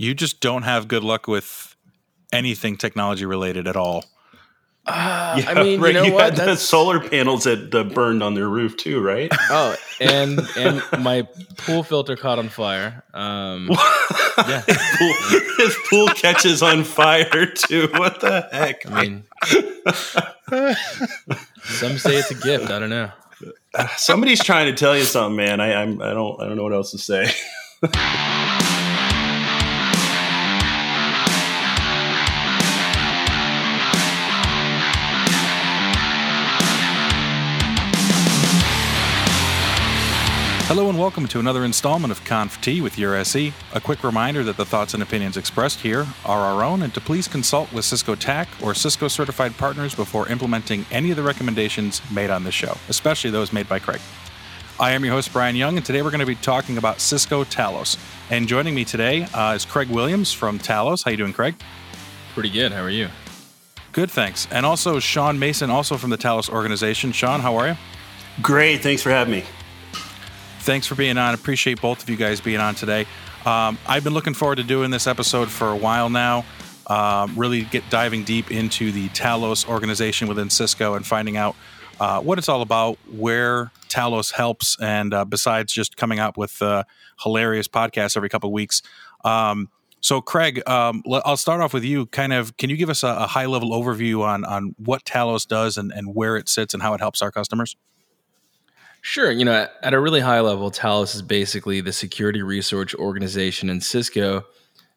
You just don't have good luck with anything technology related at all. Uh, yeah, I mean, right, you know you what? Had the solar panels that uh, burned on their roof too, right? Oh, and and my pool filter caught on fire. Um, yeah, his pool, his pool catches on fire too. What the heck? I mean, some say it's a gift. I don't know. Somebody's trying to tell you something, man. I I'm, I don't I don't know what else to say. Hello and welcome to another installment of Conf T with your SE. A quick reminder that the thoughts and opinions expressed here are our own and to please consult with Cisco TAC or Cisco certified partners before implementing any of the recommendations made on this show, especially those made by Craig. I am your host, Brian Young, and today we're going to be talking about Cisco Talos. And joining me today uh, is Craig Williams from Talos. How you doing, Craig? Pretty good. How are you? Good, thanks. And also Sean Mason, also from the Talos organization. Sean, how are you? Great. Thanks for having me thanks for being on. Appreciate both of you guys being on today. Um, I've been looking forward to doing this episode for a while now. Um, really get diving deep into the Talos organization within Cisco and finding out uh, what it's all about, where Talos helps, and uh, besides just coming out with uh, hilarious podcasts every couple of weeks. Um, so, Craig, um, I'll start off with you. Kind of, can you give us a, a high level overview on on what Talos does and, and where it sits and how it helps our customers? Sure. You know, at a really high level, Talos is basically the security research organization in Cisco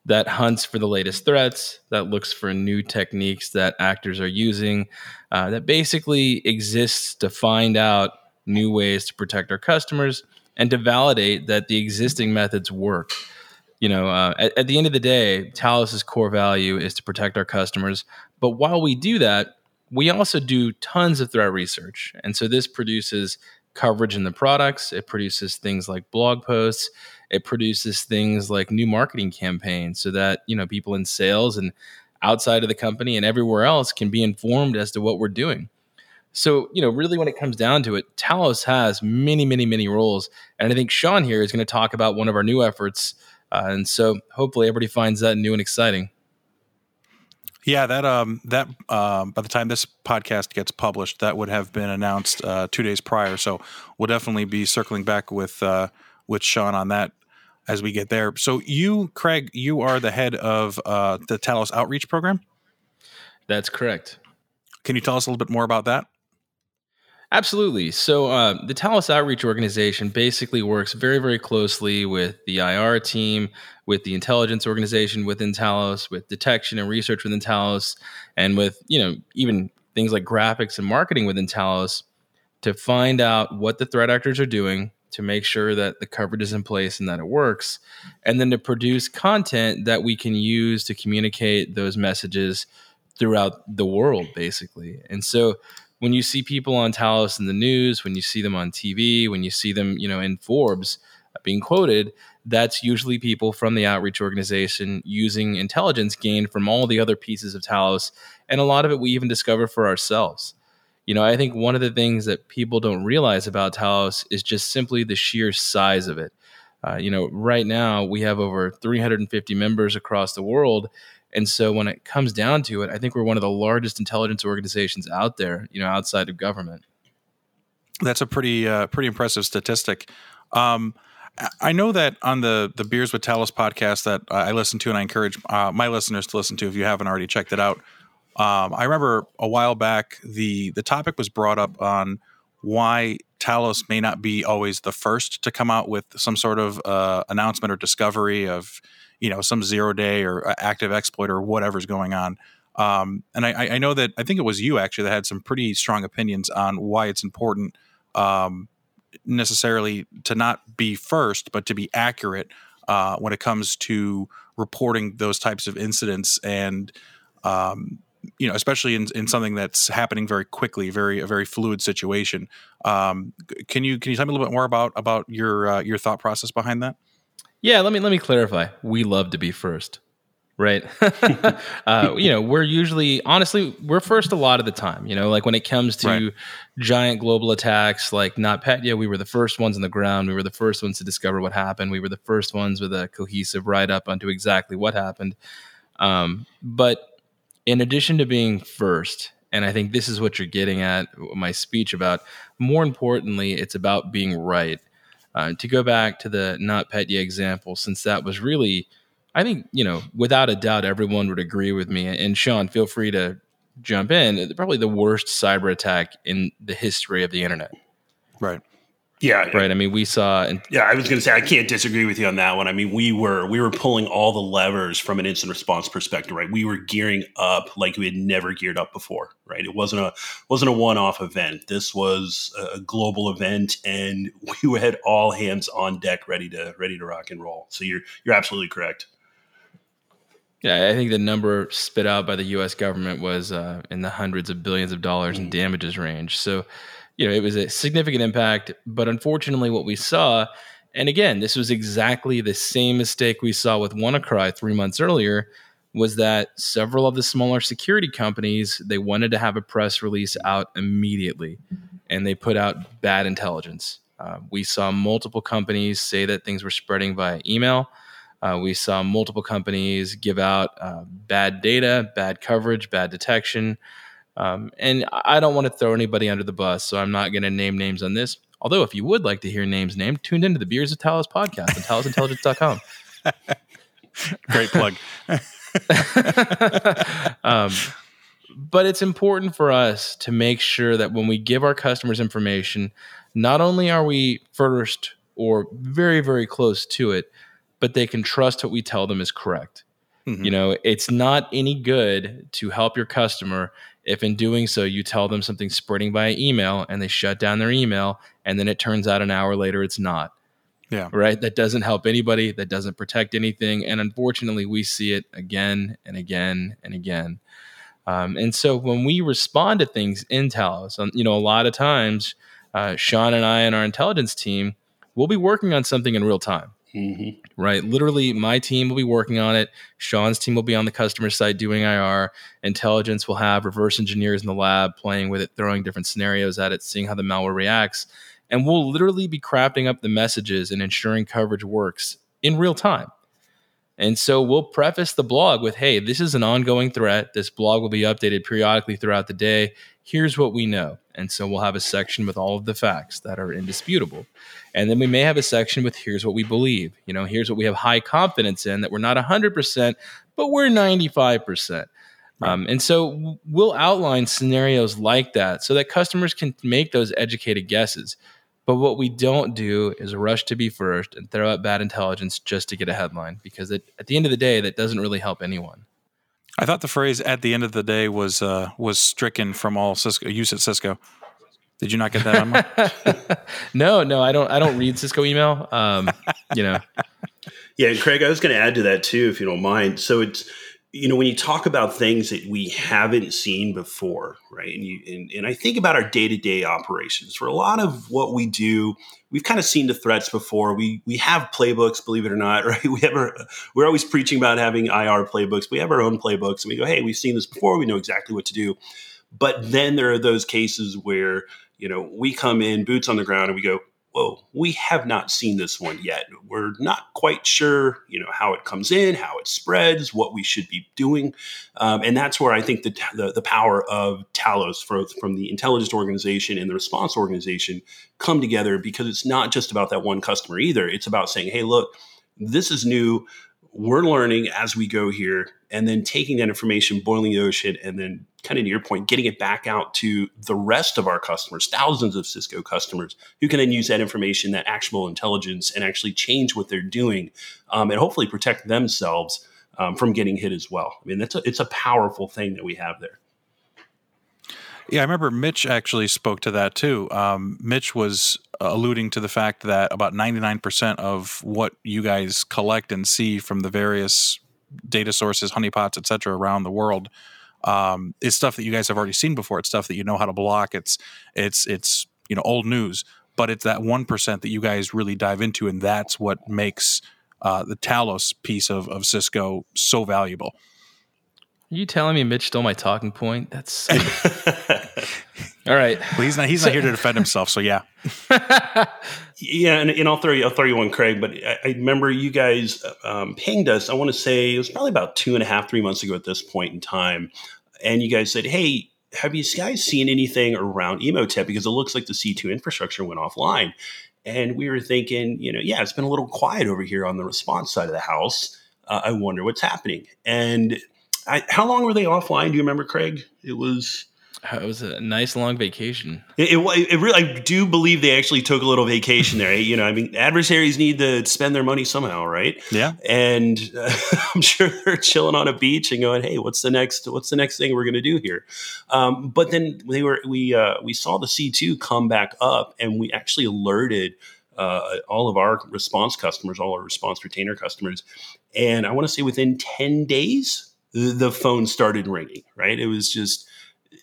that hunts for the latest threats, that looks for new techniques that actors are using, uh, that basically exists to find out new ways to protect our customers and to validate that the existing methods work. You know, uh, at, at the end of the day, Talos's core value is to protect our customers. But while we do that, we also do tons of threat research. And so this produces coverage in the products. It produces things like blog posts. It produces things like new marketing campaigns so that, you know, people in sales and outside of the company and everywhere else can be informed as to what we're doing. So, you know, really when it comes down to it, Talos has many, many, many roles. And I think Sean here is going to talk about one of our new efforts. Uh, and so hopefully everybody finds that new and exciting. Yeah, that um that um by the time this podcast gets published, that would have been announced uh, two days prior. So we'll definitely be circling back with uh, with Sean on that as we get there. So you, Craig, you are the head of uh, the Talos Outreach Program. That's correct. Can you tell us a little bit more about that? Absolutely. So uh, the Talos Outreach Organization basically works very, very closely with the IR team, with the intelligence organization within Talos, with detection and research within Talos, and with you know even things like graphics and marketing within Talos to find out what the threat actors are doing, to make sure that the coverage is in place and that it works, and then to produce content that we can use to communicate those messages throughout the world, basically. And so when you see people on Talos in the news, when you see them on TV, when you see them, you know, in Forbes being quoted, that's usually people from the outreach organization using intelligence gained from all the other pieces of Talos, and a lot of it we even discover for ourselves. You know, I think one of the things that people don't realize about Talos is just simply the sheer size of it. Uh, you know, right now we have over 350 members across the world, and so when it comes down to it, I think we're one of the largest intelligence organizations out there, you know, outside of government. That's a pretty uh, pretty impressive statistic. Um, I know that on the the Beers with Talos podcast that I listen to, and I encourage uh, my listeners to listen to if you haven't already checked it out. Um, I remember a while back the the topic was brought up on why Talos may not be always the first to come out with some sort of uh, announcement or discovery of you know some zero day or uh, active exploit or whatever's going on. Um, and I, I, know that I think it was you actually that had some pretty strong opinions on why it's important um, necessarily to not be first, but to be accurate uh, when it comes to reporting those types of incidents and um, you know especially in, in something that's happening very quickly very a very fluid situation um, can you can you tell me a little bit more about about your uh, your thought process behind that yeah, let me let me clarify. We love to be first. right? uh, you know, we're usually, honestly, we're first a lot of the time. You know, like when it comes to right. giant global attacks like NotPetya, we were the first ones on the ground. We were the first ones to discover what happened. We were the first ones with a cohesive write up onto exactly what happened. Um, but in addition to being first, and I think this is what you're getting at my speech about, more importantly, it's about being right. Uh, to go back to the not NotPetya example, since that was really I think, you know, without a doubt, everyone would agree with me. And Sean, feel free to jump in. Probably the worst cyber attack in the history of the internet. Right. Yeah. Right. I mean, we saw. And- yeah, I was going to say I can't disagree with you on that one. I mean, we were we were pulling all the levers from an incident response perspective. Right. We were gearing up like we had never geared up before. Right. It wasn't a wasn't a one off event. This was a global event, and we had all hands on deck, ready to ready to rock and roll. So you're you're absolutely correct. Yeah, I think the number spit out by the U.S. government was uh, in the hundreds of billions of dollars in mm. damages range. So, you know, it was a significant impact. But unfortunately, what we saw, and again, this was exactly the same mistake we saw with WannaCry three months earlier, was that several of the smaller security companies they wanted to have a press release out immediately, and they put out bad intelligence. Uh, we saw multiple companies say that things were spreading via email. Uh, we saw multiple companies give out uh, bad data, bad coverage, bad detection. Um, and I don't want to throw anybody under the bus, so I'm not going to name names on this. Although, if you would like to hear names named, tune into the Beers of Talos podcast on talosintelligence.com. Great plug. um, but it's important for us to make sure that when we give our customers information, not only are we first or very, very close to it, but they can trust what we tell them is correct. Mm-hmm. You know, it's not any good to help your customer if in doing so you tell them something spreading by email and they shut down their email and then it turns out an hour later it's not. Yeah. Right? That doesn't help anybody, that doesn't protect anything and unfortunately we see it again and again and again. Um, and so when we respond to things in Talos, um, you know, a lot of times uh, Sean and I and our intelligence team will be working on something in real time. Mm-hmm. Right. Literally, my team will be working on it. Sean's team will be on the customer side doing IR. Intelligence will have reverse engineers in the lab playing with it, throwing different scenarios at it, seeing how the malware reacts. And we'll literally be crafting up the messages and ensuring coverage works in real time. And so we'll preface the blog with hey, this is an ongoing threat. This blog will be updated periodically throughout the day. Here's what we know. And so we'll have a section with all of the facts that are indisputable. And then we may have a section with here's what we believe. You know, here's what we have high confidence in that we're not 100%, but we're 95%. Um, and so we'll outline scenarios like that so that customers can make those educated guesses. But what we don't do is rush to be first and throw out bad intelligence just to get a headline because it, at the end of the day, that doesn't really help anyone. I thought the phrase "at the end of the day" was uh, was stricken from all Cisco use at Cisco. Did you not get that On no, no, I don't. I don't read Cisco email. Um, you know. Yeah, Craig, I was going to add to that too, if you don't mind. So it's you know when you talk about things that we haven't seen before right and you and, and i think about our day-to-day operations for a lot of what we do we've kind of seen the threats before. We we have playbooks believe it or not right? We have our, we're always preaching about having ir playbooks. We have our own playbooks and we go hey we've seen this before. We know exactly what to do. But then there are those cases where you know we come in boots on the ground and we go whoa, we have not seen this one yet. We're not quite sure, you know, how it comes in, how it spreads, what we should be doing, um, and that's where I think the, the, the power of Talos from, from the intelligence organization and the response organization come together because it's not just about that one customer either. It's about saying, hey, look, this is new we're learning as we go here and then taking that information boiling the ocean and then kind of to your point getting it back out to the rest of our customers thousands of cisco customers who can then use that information that actionable intelligence and actually change what they're doing um, and hopefully protect themselves um, from getting hit as well. I mean that's a, it's a powerful thing that we have there yeah, I remember Mitch actually spoke to that too. Um, Mitch was alluding to the fact that about 99% of what you guys collect and see from the various data sources, honeypots, et cetera, around the world um, is stuff that you guys have already seen before. It's stuff that you know how to block. It's it's it's you know old news, but it's that one percent that you guys really dive into, and that's what makes uh, the Talos piece of, of Cisco so valuable. Are you telling me Mitch stole my talking point? That's all right. Well, he's not. He's so, not here to defend himself. So yeah, yeah. And, and, I'll throw you. I'll throw you one, Craig. But I, I remember you guys um, pinged us. I want to say it was probably about two and a half, three months ago at this point in time, and you guys said, "Hey, have you guys seen anything around Emotet? Because it looks like the C2 infrastructure went offline." And we were thinking, you know, yeah, it's been a little quiet over here on the response side of the house. Uh, I wonder what's happening. And I, how long were they offline? Do you remember, Craig? It was. It was a nice long vacation. It, it, it, really, I do believe they actually took a little vacation there. you know, I mean, adversaries need to spend their money somehow, right? Yeah. And uh, I'm sure they're chilling on a beach and going, "Hey, what's the next? What's the next thing we're going to do here?" Um, but then they were we uh, we saw the C2 come back up, and we actually alerted uh, all of our response customers, all our response retainer customers, and I want to say within ten days the phone started ringing, right? It was just,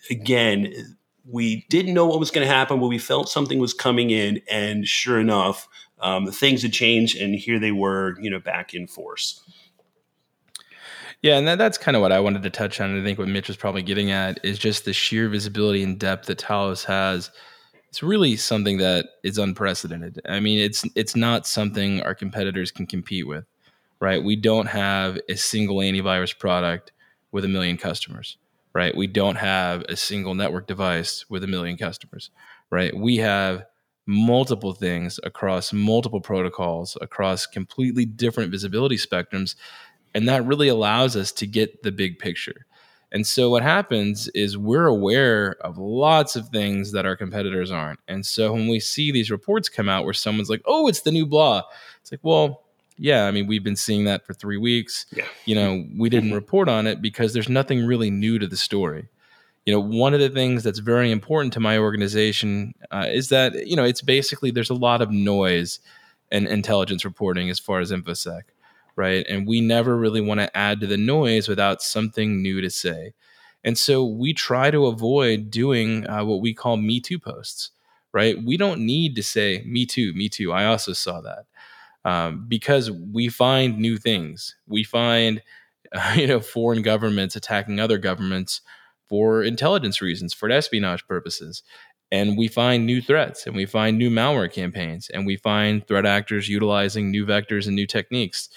again, we didn't know what was going to happen, but we felt something was coming in. And sure enough, um, things had changed, and here they were, you know, back in force. Yeah, and that, that's kind of what I wanted to touch on. I think what Mitch was probably getting at is just the sheer visibility and depth that Talos has. It's really something that is unprecedented. I mean, it's it's not something our competitors can compete with right? We don't have a single antivirus product with a million customers, right? We don't have a single network device with a million customers, right? We have multiple things across multiple protocols, across completely different visibility spectrums. And that really allows us to get the big picture. And so what happens is we're aware of lots of things that our competitors aren't. And so when we see these reports come out where someone's like, oh, it's the new blah, it's like, well, yeah, I mean, we've been seeing that for three weeks. Yeah. You know, we didn't mm-hmm. report on it because there's nothing really new to the story. You know, one of the things that's very important to my organization uh, is that, you know, it's basically there's a lot of noise and intelligence reporting as far as InfoSec, right? And we never really want to add to the noise without something new to say. And so we try to avoid doing uh, what we call Me Too posts, right? We don't need to say, Me Too, Me Too. I also saw that um, because we find new things. We find, uh, you know, foreign governments attacking other governments for intelligence reasons, for espionage purposes. And we find new threats and we find new malware campaigns and we find threat actors utilizing new vectors and new techniques.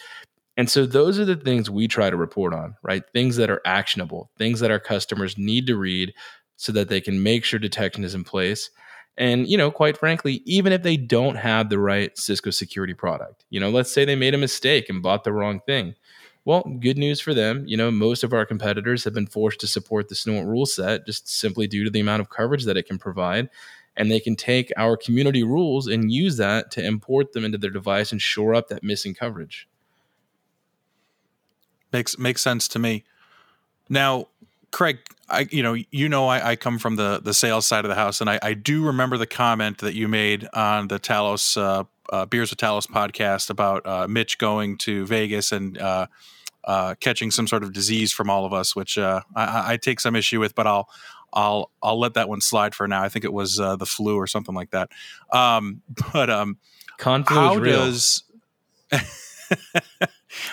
And so those are the things we try to report on, right? Things that are actionable, things that our customers need to read so that they can make sure detection is in place and, you know, quite frankly, even if they don't have the right Cisco security product, you know, let's say they made a mistake and bought the wrong thing. Well, good news for them. You know, most of our competitors have been forced to support the Snort rule set just simply due to the amount of coverage that it can provide. And they can take our community rules and use that to import them into their device and shore up that missing coverage. Makes makes sense to me. Now, Craig, I you know you know I, I, come from the the sales side of the house, and I, I do remember the comment that you made on the Talos uh, uh, Beers with Talos podcast about uh, Mitch going to Vegas and uh, uh, catching some sort of disease from all of us, which uh, I, I, take some issue with, but I'll I'll I'll let that one slide for now. I think it was the flu or something like that. Um, but um, how does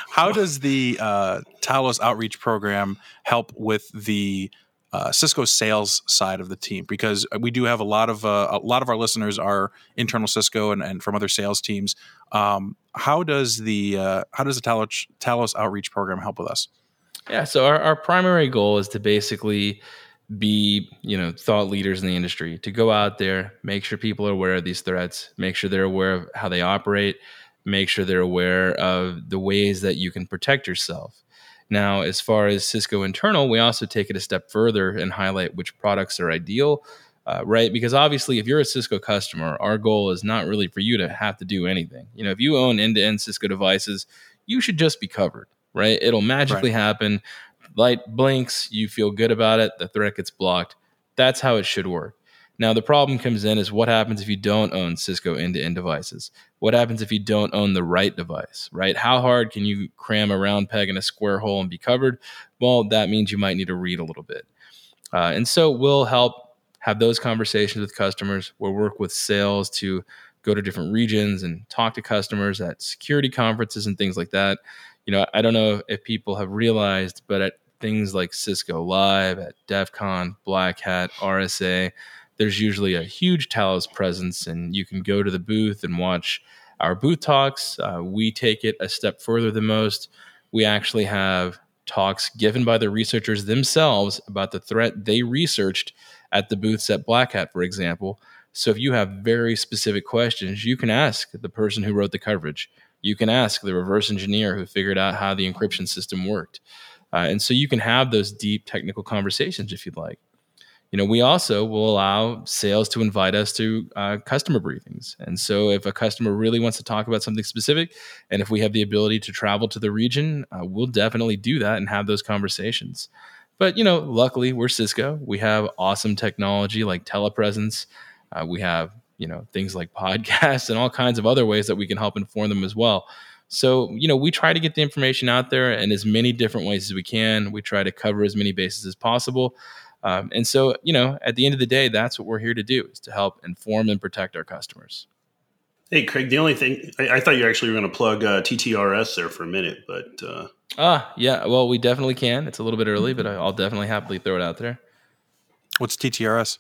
How does the uh, Talos outreach program help with the uh, Cisco sales side of the team? Because we do have a lot of uh, a lot of our listeners are internal Cisco and, and from other sales teams. Um, how does the uh, how does the Talos, Talos outreach program help with us? Yeah, so our, our primary goal is to basically be you know thought leaders in the industry to go out there make sure people are aware of these threats make sure they're aware of how they operate make sure they're aware of the ways that you can protect yourself. Now, as far as Cisco internal, we also take it a step further and highlight which products are ideal, uh, right? Because obviously, if you're a Cisco customer, our goal is not really for you to have to do anything. You know, if you own end to end Cisco devices, you should just be covered, right? It'll magically right. happen. Light blinks, you feel good about it, the threat gets blocked. That's how it should work. Now, the problem comes in is what happens if you don't own Cisco end to end devices? What happens if you don't own the right device, right? How hard can you cram a round peg in a square hole and be covered? Well, that means you might need to read a little bit. Uh, and so we'll help have those conversations with customers. We'll work with sales to go to different regions and talk to customers at security conferences and things like that. You know, I don't know if people have realized, but at things like Cisco Live, at DEF CON, Black Hat, RSA, there's usually a huge Talos presence, and you can go to the booth and watch our booth talks. Uh, we take it a step further than most. We actually have talks given by the researchers themselves about the threat they researched at the booths at Black Hat, for example. So if you have very specific questions, you can ask the person who wrote the coverage. You can ask the reverse engineer who figured out how the encryption system worked. Uh, and so you can have those deep technical conversations if you'd like. You know, we also will allow sales to invite us to uh, customer briefings. And so if a customer really wants to talk about something specific, and if we have the ability to travel to the region, uh, we'll definitely do that and have those conversations. But, you know, luckily we're Cisco. We have awesome technology like telepresence uh, we have you know things like podcasts and all kinds of other ways that we can help inform them as well. So you know we try to get the information out there in as many different ways as we can. We try to cover as many bases as possible. Um, and so, you know, at the end of the day, that's what we're here to do is to help inform and protect our customers. Hey, Craig, the only thing I, I thought you actually were going to plug uh, TTRS there for a minute, but. Uh... Ah, yeah. Well, we definitely can. It's a little bit early, but I'll definitely happily throw it out there. What's TTRS?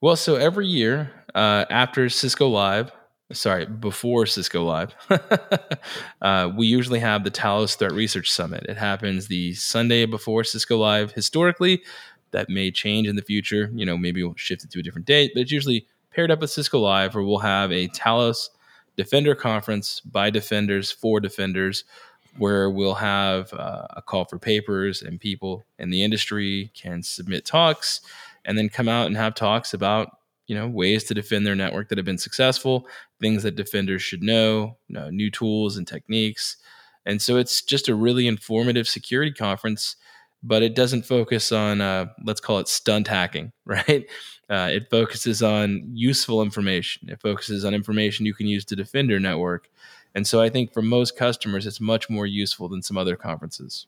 Well, so every year uh, after Cisco Live, sorry, before Cisco Live, uh, we usually have the Talos Threat Research Summit. It happens the Sunday before Cisco Live. Historically, that may change in the future. You know, maybe we'll shift it to a different date, but it's usually paired up with Cisco Live, where we'll have a Talos Defender conference by defenders for defenders, where we'll have uh, a call for papers and people in the industry can submit talks and then come out and have talks about you know ways to defend their network that have been successful things that defenders should know you know, new tools and techniques and so it's just a really informative security conference but it doesn't focus on uh, let's call it stunt hacking right uh, it focuses on useful information it focuses on information you can use to defend your network and so i think for most customers it's much more useful than some other conferences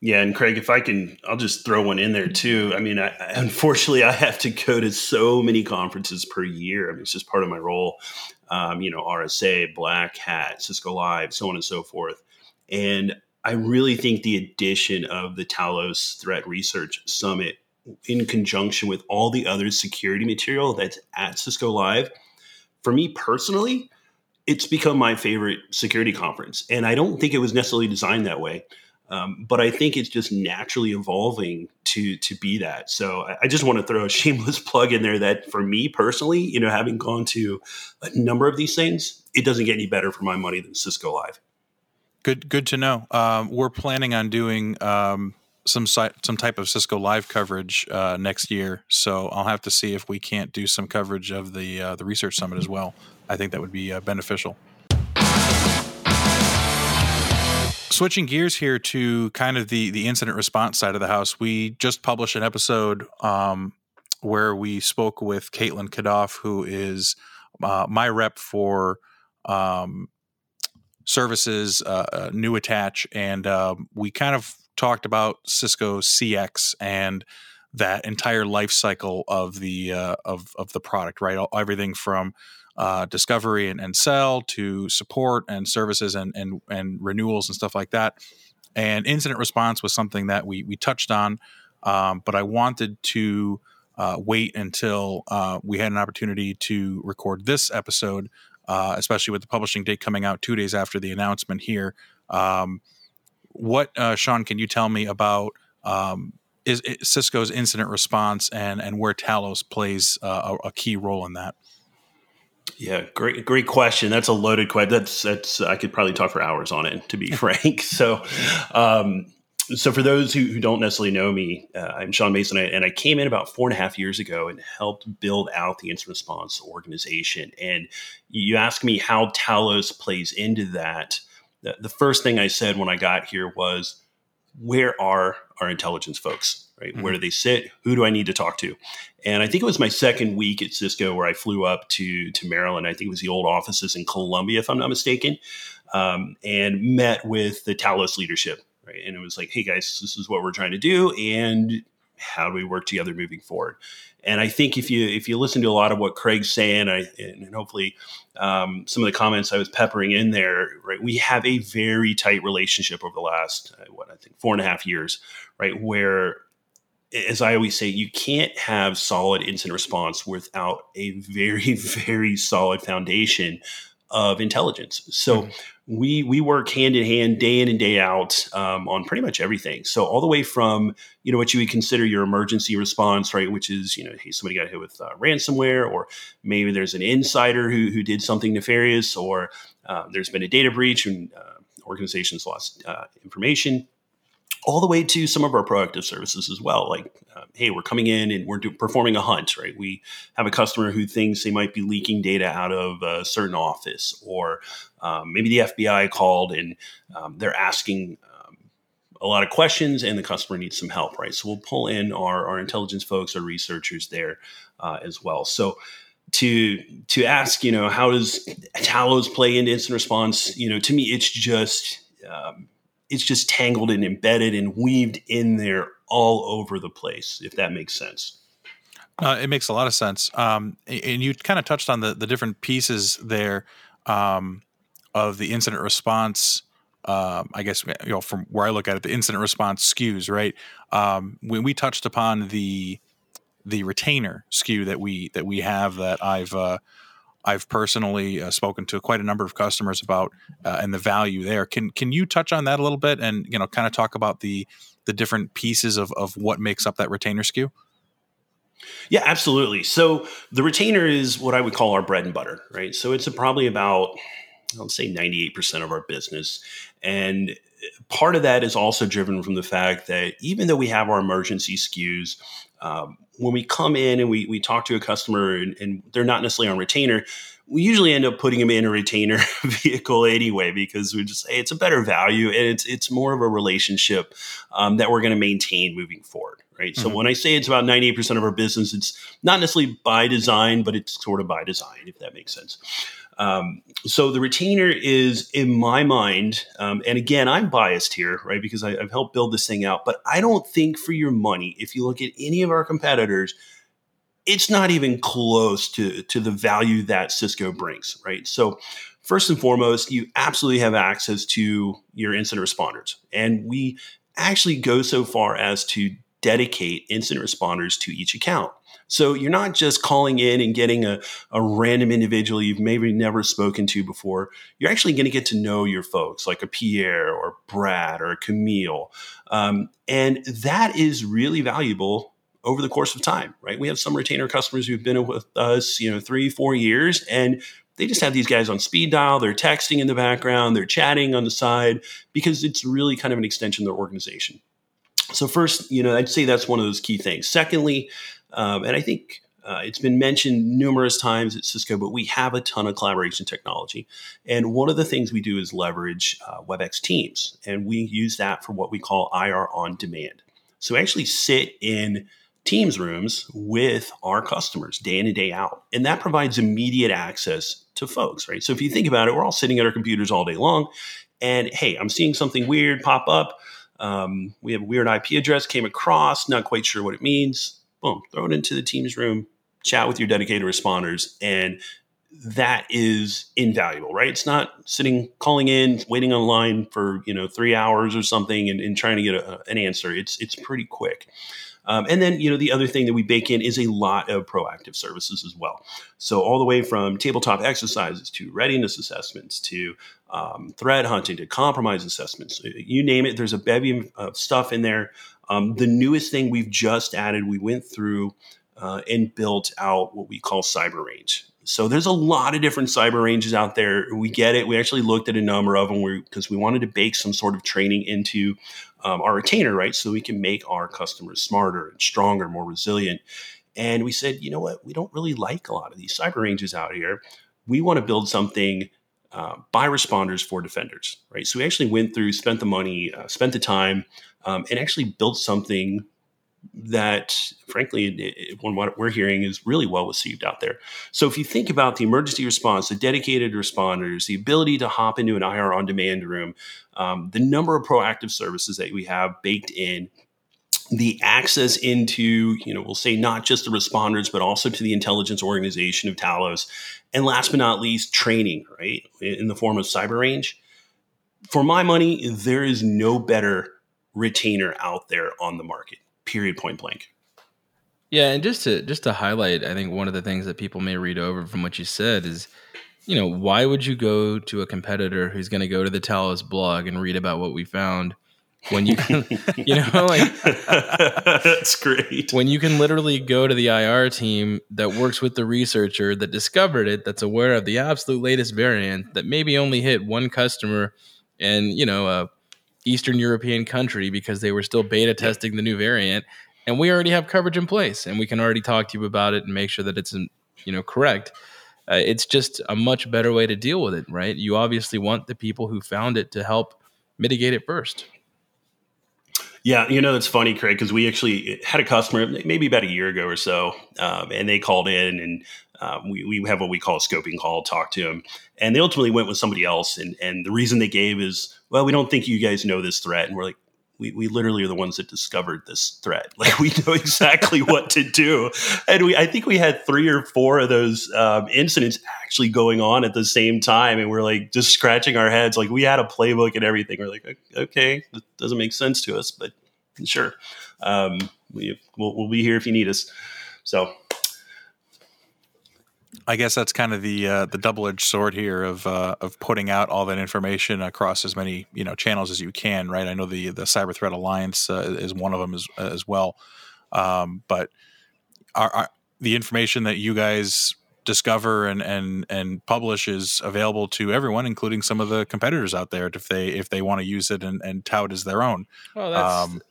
yeah, and Craig, if I can, I'll just throw one in there too. I mean, I, unfortunately, I have to go to so many conferences per year. I mean, it's just part of my role. Um, you know, RSA, Black Hat, Cisco Live, so on and so forth. And I really think the addition of the Talos Threat Research Summit, in conjunction with all the other security material that's at Cisco Live, for me personally, it's become my favorite security conference. And I don't think it was necessarily designed that way. Um, but I think it's just naturally evolving to to be that. So I, I, just want to throw a shameless plug in there that for me personally, you know, having gone to a number of these things, it doesn't get any better for my money than Cisco Live. Good, good to know. Um, we're planning on doing um, some some type of Cisco Live coverage uh, next year, so I'll have to see if we can't do some coverage of the uh, the research summit as well. I think that would be uh, beneficial. switching gears here to kind of the the incident response side of the house, we just published an episode um, where we spoke with Caitlin Kadoff, who is uh, my rep for um, services, uh, uh, new attach, and uh, we kind of talked about Cisco CX and that entire life cycle of the uh, of of the product, right? Everything from uh, discovery and, and sell to support and services and, and and renewals and stuff like that. And incident response was something that we we touched on, um, but I wanted to uh, wait until uh, we had an opportunity to record this episode, uh, especially with the publishing date coming out two days after the announcement here. Um, what uh, Sean, can you tell me about? Um, is, is, Cisco's incident response and and where Talos plays uh, a, a key role in that? Yeah, great, great question. That's a loaded question. That's that's I could probably talk for hours on it, to be frank. So, um, so for those who, who don't necessarily know me, uh, I'm Sean Mason, and I came in about four and a half years ago and helped build out the incident response organization. And you ask me how Talos plays into that. The, the first thing I said when I got here was, "Where are our intelligence folks?" right? Mm-hmm. Where do they sit? Who do I need to talk to? And I think it was my second week at Cisco where I flew up to to Maryland. I think it was the old offices in Columbia, if I'm not mistaken, um, and met with the Talos leadership. Right, and it was like, hey guys, this is what we're trying to do, and how do we work together moving forward. And I think if you if you listen to a lot of what Craig's saying, I, and hopefully um, some of the comments I was peppering in there, right? We have a very tight relationship over the last uh, what I think four and a half years, right? Where as I always say, you can't have solid incident response without a very, very solid foundation of intelligence. So mm-hmm. We we work hand in hand, day in and day out, um, on pretty much everything. So all the way from you know what you would consider your emergency response, right, which is you know hey somebody got hit with uh, ransomware, or maybe there's an insider who who did something nefarious, or uh, there's been a data breach and uh, organizations lost uh, information all the way to some of our proactive services as well. Like, uh, hey, we're coming in and we're do- performing a hunt, right? We have a customer who thinks they might be leaking data out of a certain office, or um, maybe the FBI called and um, they're asking um, a lot of questions and the customer needs some help, right? So we'll pull in our, our intelligence folks, our researchers there uh, as well. So to to ask, you know, how does Talos play into incident response? You know, to me, it's just um, it's just tangled and embedded and weaved in there all over the place, if that makes sense. Uh, it makes a lot of sense. Um, and you kind of touched on the, the different pieces there um, of the incident response. Um, I guess you know from where I look at it, the incident response SKUs right? Um, when we touched upon the the retainer SKU that we that we have that I've uh, I've personally uh, spoken to quite a number of customers about uh, and the value there. Can can you touch on that a little bit and you know kind of talk about the the different pieces of of what makes up that retainer SKU? Yeah, absolutely. So the retainer is what I would call our bread and butter, right? So it's probably about I'll say 98% of our business and part of that is also driven from the fact that even though we have our emergency SKUs, um, when we come in and we, we talk to a customer and, and, they're not necessarily on retainer, we usually end up putting them in a retainer vehicle anyway because we just say it's a better value and it's it's more of a relationship um, that we're going to maintain moving forward, right? Mm-hmm. So when I say it's about ninety eight percent of our business, it's not necessarily by design, but it's sort of by design, if that makes sense. Um, so the retainer is, in my mind, um, and again, I'm biased here, right? Because I, I've helped build this thing out, but I don't think for your money, if you look at any of our competitors, it's not even close to, to the value that Cisco brings, right? So, first and foremost, you absolutely have access to your incident responders. And we actually go so far as to dedicate incident responders to each account. So you're not just calling in and getting a, a random individual you've maybe never spoken to before. You're actually going to get to know your folks, like a Pierre or Brad or Camille. Um, and that is really valuable over the course of time, right? We have some retainer customers who've been with us, you know, three, four years, and they just have these guys on speed dial. They're texting in the background, they're chatting on the side because it's really kind of an extension of their organization. So, first, you know, I'd say that's one of those key things. Secondly, um, and I think uh, it's been mentioned numerous times at Cisco, but we have a ton of collaboration technology. And one of the things we do is leverage uh, WebEx Teams, and we use that for what we call IR on demand. So we actually sit in Teams rooms with our customers day in and day out. And that provides immediate access to folks, right? So if you think about it, we're all sitting at our computers all day long. And hey, I'm seeing something weird pop up. Um, we have a weird IP address came across, not quite sure what it means boom, throw it into the Teams room, chat with your dedicated responders, and that is invaluable, right? It's not sitting, calling in, waiting online for you know three hours or something, and, and trying to get a, an answer. It's it's pretty quick. Um, and then, you know, the other thing that we bake in is a lot of proactive services as well. So all the way from tabletop exercises to readiness assessments to um, threat hunting to compromise assessments, you name it. There's a bevy of stuff in there um, the newest thing we've just added, we went through uh, and built out what we call cyber range. So there's a lot of different cyber ranges out there. We get it. We actually looked at a number of them because we wanted to bake some sort of training into um, our retainer, right? So we can make our customers smarter and stronger, more resilient. And we said, you know what? We don't really like a lot of these cyber ranges out here. We want to build something uh, by responders for defenders, right? So we actually went through, spent the money, uh, spent the time, um, and actually built something that, frankly, it, what we're hearing is really well received out there. So if you think about the emergency response, the dedicated responders, the ability to hop into an IR on demand room, um, the number of proactive services that we have baked in the access into, you know, we'll say not just the responders, but also to the intelligence organization of Talos. And last but not least, training, right, in the form of cyber range. For my money, there is no better retainer out there on the market, period, point blank. Yeah, and just to just to highlight, I think one of the things that people may read over from what you said is, you know, why would you go to a competitor who's going to go to the Talos blog and read about what we found when you can, you know, like that's great. When you can literally go to the IR team that works with the researcher that discovered it, that's aware of the absolute latest variant that maybe only hit one customer and you know a Eastern European country because they were still beta testing the new variant, and we already have coverage in place, and we can already talk to you about it and make sure that it's you know correct. Uh, it's just a much better way to deal with it, right? You obviously want the people who found it to help mitigate it first. Yeah, you know it's funny, Craig, because we actually had a customer maybe about a year ago or so, um, and they called in and um, we, we have what we call a scoping call, talk to them, and they ultimately went with somebody else. And and the reason they gave is, well, we don't think you guys know this threat, and we're like, we, we literally are the ones that discovered this threat. Like we know exactly what to do. And we, I think we had three or four of those um, incidents actually going on at the same time. And we're like just scratching our heads. Like we had a playbook and everything. We're like, okay, it doesn't make sense to us, but sure. Um, we, we'll, we'll be here if you need us. So I guess that's kind of the uh, the double edged sword here of uh, of putting out all that information across as many you know channels as you can, right? I know the the Cyber Threat Alliance uh, is one of them as as well, um, but are, are the information that you guys discover and and and publish is available to everyone, including some of the competitors out there, if they if they want to use it and, and tout as their own. Well, that's, um,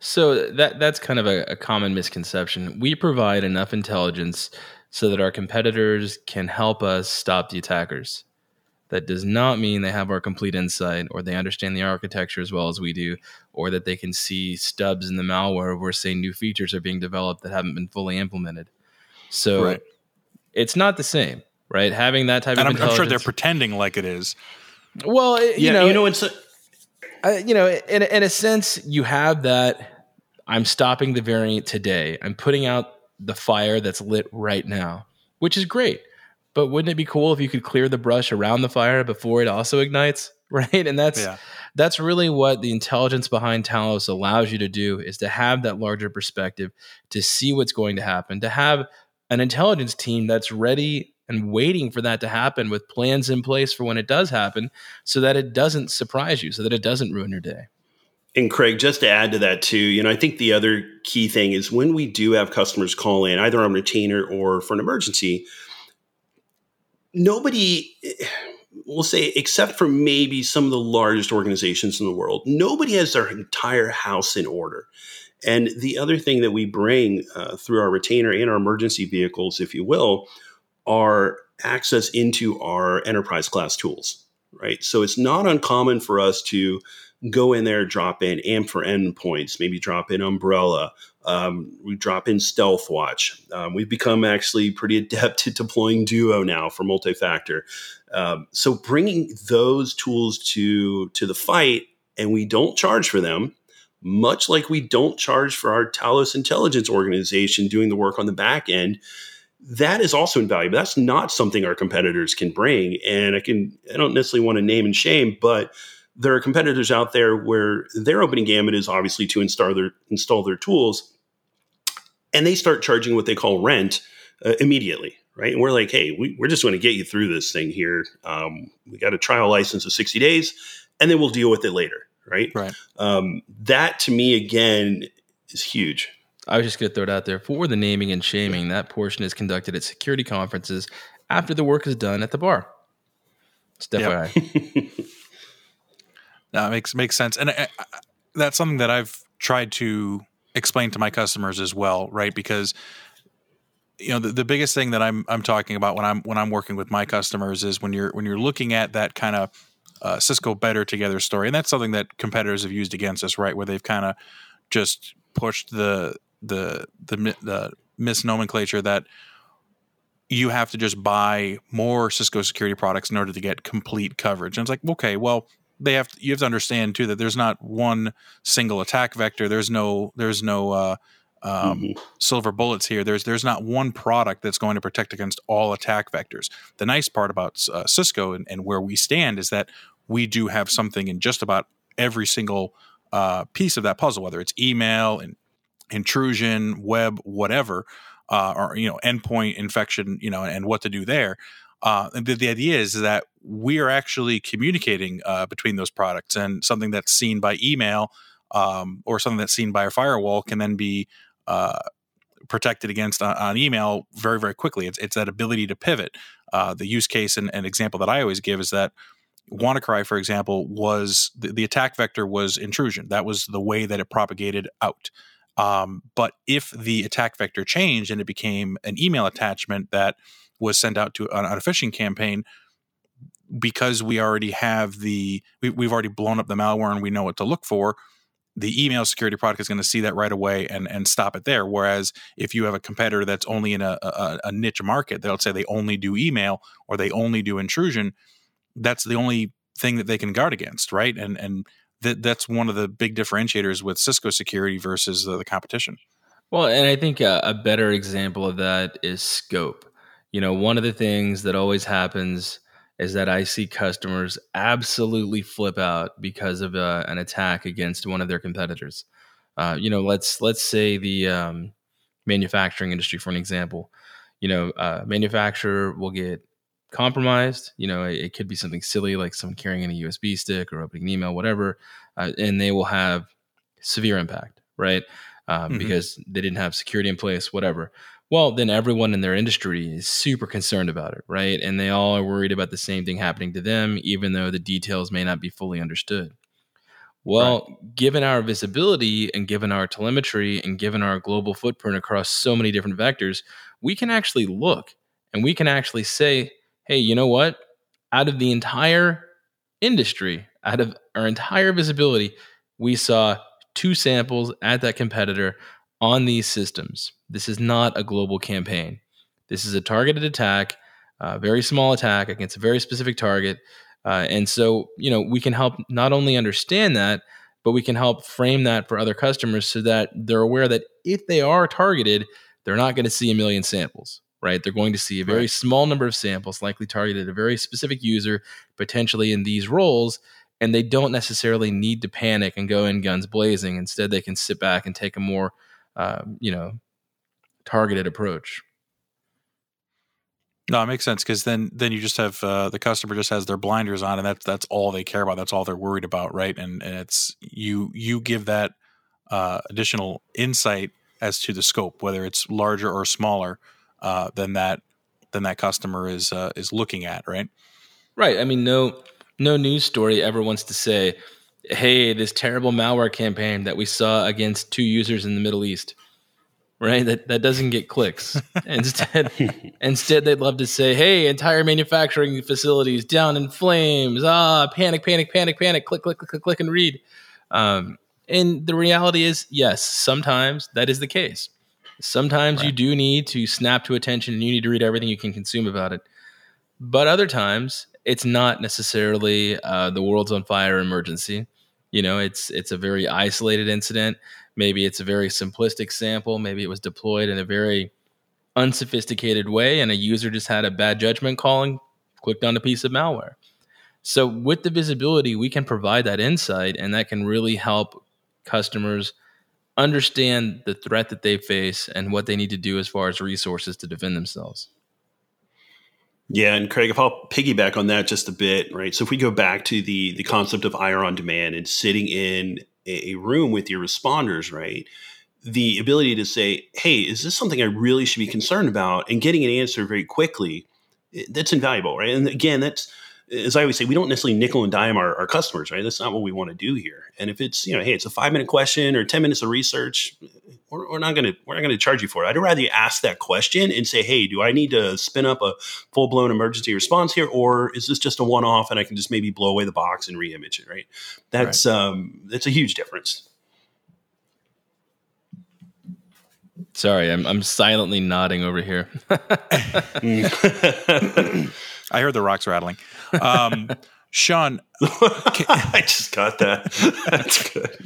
so that that's kind of a, a common misconception. We provide enough intelligence so that our competitors can help us stop the attackers. That does not mean they have our complete insight or they understand the architecture as well as we do, or that they can see stubs in the malware where, say, new features are being developed that haven't been fully implemented. So right. it's not the same, right? Having that type and of I'm, I'm sure they're pretending like it is. Well, it, you know, you know, it's a- uh, you know, in in a sense, you have that. I'm stopping the variant today. I'm putting out the fire that's lit right now, which is great. But wouldn't it be cool if you could clear the brush around the fire before it also ignites? Right. And that's yeah. that's really what the intelligence behind Talos allows you to do is to have that larger perspective, to see what's going to happen, to have an intelligence team that's ready and waiting for that to happen with plans in place for when it does happen so that it doesn't surprise you, so that it doesn't ruin your day. And Craig, just to add to that too, you know, I think the other key thing is when we do have customers call in, either on retainer or for an emergency, nobody will say, except for maybe some of the largest organizations in the world, nobody has their entire house in order. And the other thing that we bring uh, through our retainer and our emergency vehicles, if you will, are access into our enterprise class tools, right? So it's not uncommon for us to go in there, drop in AMP for endpoints, maybe drop in Umbrella. Um, we drop in Stealthwatch. Um, we've become actually pretty adept at deploying Duo now for multi-factor. Um, so bringing those tools to to the fight, and we don't charge for them, much like we don't charge for our Talos intelligence organization doing the work on the back end. That is also invaluable. That's not something our competitors can bring. And I can I don't necessarily want to name and shame, but there are competitors out there where their opening gambit is obviously to install their install their tools, and they start charging what they call rent uh, immediately, right? And we're like, hey, we, are just going to get you through this thing here. Um, we got a trial license of sixty days, and then we'll deal with it later, right? Right. Um, that to me again is huge. I was just going to throw it out there for the naming and shaming. That portion is conducted at security conferences after the work is done at the bar. It's definitely. Yep. That makes makes sense, and I, I, that's something that I've tried to explain to my customers as well, right? Because you know the, the biggest thing that I'm I'm talking about when I'm when I'm working with my customers is when you're when you're looking at that kind of uh, Cisco better together story, and that's something that competitors have used against us, right? Where they've kind of just pushed the the the the misnomenclature that you have to just buy more Cisco security products in order to get complete coverage. And it's like, okay, well, they have you have to understand too that there's not one single attack vector. There's no there's no uh, um, mm-hmm. silver bullets here. There's there's not one product that's going to protect against all attack vectors. The nice part about uh, Cisco and, and, where we stand is that we do have something in just about every single uh, piece of that puzzle, whether it's email and intrusion, web, whatever, uh, or you know endpoint infection, you know, and what to do there. Uh, the, the, idea is that we are actually communicating uh, between those products, and something that's seen by email um, or something that's seen by a firewall can then be uh, protected against on, on, email very very quickly. It's it's that ability to pivot. Uh, the use case and, and, example that I always give is that WannaCry, for example, was the, the, attack vector was intrusion. That was the way that it propagated out. Um, but if the attack vector changed and it became an email attachment that was sent out to on, on a phishing campaign, because we already have the we, we've already blown up the malware and we know what to look for the email security product is going to see that right away and and stop it there. Whereas if you have a competitor that's only in a, a, a niche market, they'll say they only do email or they only do intrusion. That's the only thing that they can guard against, right? And and that that's one of the big differentiators with Cisco security versus the, the competition. Well, and I think a, a better example of that is scope. You know, one of the things that always happens is that I see customers absolutely flip out because of uh, an attack against one of their competitors. Uh, you know, let's let's say the um, manufacturing industry, for an example. You know, uh, manufacturer will get compromised. You know, it, it, could be something silly like someone carrying in a USB stick or opening an email, whatever, uh, and they will have severe impact, right? Um, mm-hmm. Because they didn't have security in place, whatever well, then everyone in their industry is super concerned about it, right? And they all are worried about the same thing happening to them, even though the details may not be fully understood. Well, right. given our visibility and given our telemetry and given our global footprint across so many different vectors, we can actually look and we can actually say, hey, you know what? Out of the entire industry, out of our entire visibility, we saw two samples at that competitor on these systems. This is not a global campaign. This is a targeted attack, a very small attack against a very specific target. Uh, and so, you know, we can help not only understand that, but we can help frame that for other customers so that they're aware that if they are targeted, they're not going to see a million samples, right? They're going to see a very right. small number of samples, likely targeted a very specific user, potentially in these roles. And they don't necessarily need to panic and go in guns blazing. Instead, they can sit back and take a more uh, you know targeted approach. No, it makes sense because then then you just have uh, the customer just has their blinders on, and that's that's all they care about. That's all they're worried about, right? And and it's you you give that uh, additional insight as to the scope, whether it's larger or smaller uh, than that than that customer is uh, is looking at, right? Right. I mean, no no news story ever wants to say, hey, this terrible malware campaign that we saw against two users in the Middle East, right? That that doesn't get clicks. instead, instead they'd love to say, hey, entire manufacturing facilities down in flames. Ah, panic, panic, panic, panic. Click, click, click, click, click, and read. Um, and the reality is, yes, sometimes that is the case. Sometimes right. you do need to snap to attention and you need to read everything you can consume about it. But other times, it's not necessarily uh, the world's on fire emergency. You know, it's it's a very isolated incident. Maybe it's a very simplistic sample. Maybe it was deployed in a very unsophisticated way, and a user just had a bad judgment call and clicked on a piece of malware. So, with the visibility, we can provide that insight, and that can really help customers understand the threat that they face and what they need to do as far as resources to defend themselves. Yeah, and Craig, if I'll piggyback on that just a bit, right? So if we go back to the the concept of IR on demand and sitting in a, room with your responders, right? The ability to say, "Hey, is this something I really should be concerned about?" and getting an answer very quickly, eh, that's invaluable, right? And again, that's as I always say, we don't necessarily nickel and dime our, our customers, right? That's not what we want to do here. And if it's, you know, hey, it's a five minute question or 10 minutes of research, we're, we're not going to, we're not going to charge you for it. I'd rather you ask that question and say, hey, do I need to spin up a full blown emergency response here? Or is this just a one off and I can just maybe blow away the box and reimage it, right? That's, right. um, that's a huge difference. Sorry, I'm, I'm silently nodding over here. I heard the rocks rattling. Um, Sean, I just got that. That's good.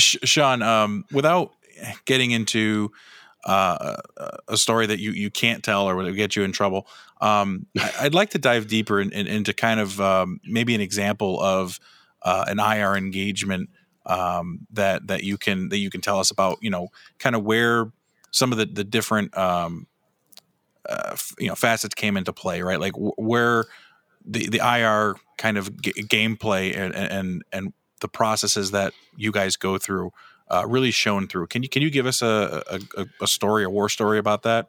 Sean, um, without getting into uh, a story that you, you can't tell or would get you in trouble, um, I, would like to dive deeper in, in, into kind of um, maybe an example of uh, an IR engagement um, that that you can that you can tell us about. You know, kind of where some of the the different um, uh, you know facets came into play, right? Like where the the IR kind of g- gameplay and, and and the processes that you guys go through uh, really shown through. Can you can you give us a, a, a story, a war story about that?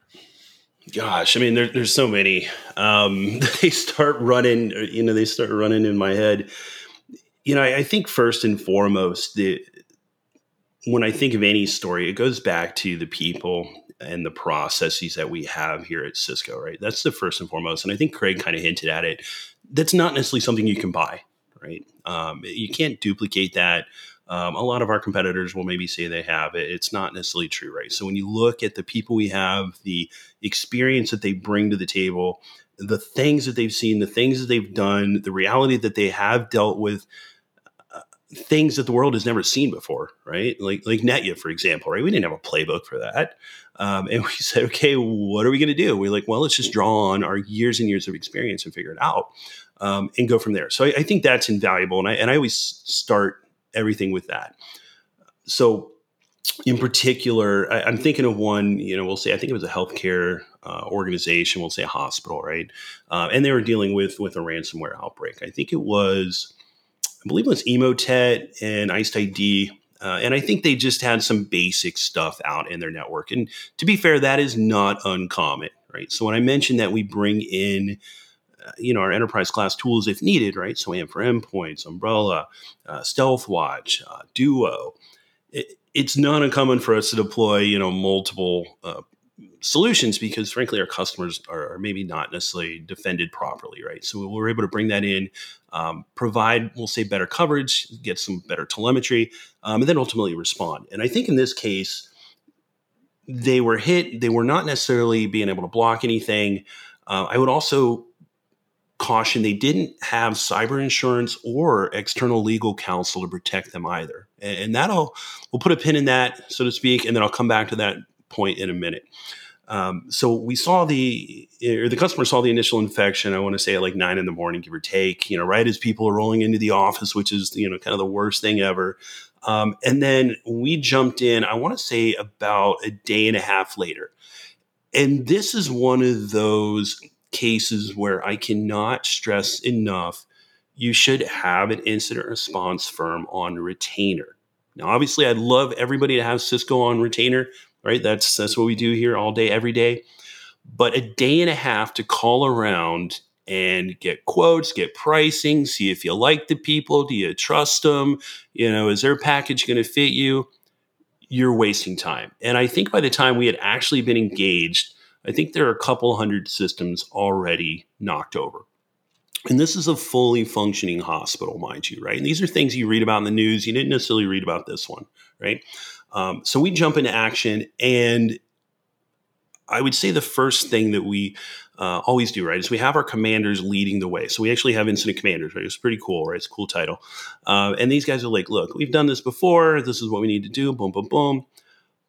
Gosh, I mean, there, there's so many. Um, they start running, you know, they start running in my head. You know, I, I think first and foremost, the when I think of any story, it goes back to the people and the processes that we have here at Cisco, right? That's the first and foremost. And I think Craig kind of hinted at it. That's not necessarily something you can buy, right? Um, you can't duplicate that. Um, a lot of our competitors will maybe say they have it. It's not necessarily true, right? So when you look at the people we have, the experience that they bring to the table, the things that they've seen, the things that they've done, the reality that they have dealt with things that the world has never seen before, right? Like like Nyetya, for example, right? We didn't have a playbook for that, um, and we said, okay, what are we going to do? We're like, well, let's just draw on our years and years of experience and figure it out, um, and go from there. So I, I, think that's invaluable, and I and I always start everything with that. So. In particular, I, am thinking of one. You know, we'll say I think it was a healthcare uh, organization. We'll say a hospital, right? Uh, and they were dealing with with a ransomware outbreak. I think it was I believe it was Emotet and IcedID. Uh, and I think they just had some basic stuff out in their network. And to be fair, that is not uncommon, right? So when I mentioned that we bring in, uh, you know, our enterprise class tools if needed, right? So AMP for endpoints, Umbrella, uh, Stealthwatch, uh, Duo. It, it's not uncommon for us to deploy, you know, multiple uh, solutions because frankly our customers are, maybe not necessarily defended properly right? So we're able to bring that in um, provide we'll say better coverage get some better telemetry um, and then ultimately respond. And i think in this case they were hit. They were not necessarily being able to block anything. Uh, i would also caution they didn't have cyber insurance or external legal counsel to protect them either. And, and that'll we'll put a pin in that so to speak and then i'll come back to that point in a minute um, so we saw the or the customer saw the initial infection. I want to say at like nine in the morning, give or take. You know, right as people are rolling into the office, which is you know kind of the worst thing ever. Um, and then we jumped in. I want to say about a day and a half later, and this is one of those cases where I cannot stress enough. You should have an incident response firm on retainer. Now, obviously, I'd love everybody to have Cisco on retainer right? That's that's what we do here all day, every day. But a day and a half to call around and get quotes, get pricing, see if you like the people, do you trust them? You know, is their package going to fit you? You're wasting time. And I think by the time we had actually been engaged, I think there are a couple hundred systems already knocked over. And this is a fully functioning hospital, mind you, right? And these are things you read about in the news. You didn't necessarily read about this one, right? Um, so we jump into action, and I would say the first thing that we uh, always do, right, is we have our commanders leading the way. So we actually have incident commanders, right? It's pretty cool, right? It's a cool title. Uh, and these guys are like, look, we've done this before. This is what we need to do. Boom, boom, boom.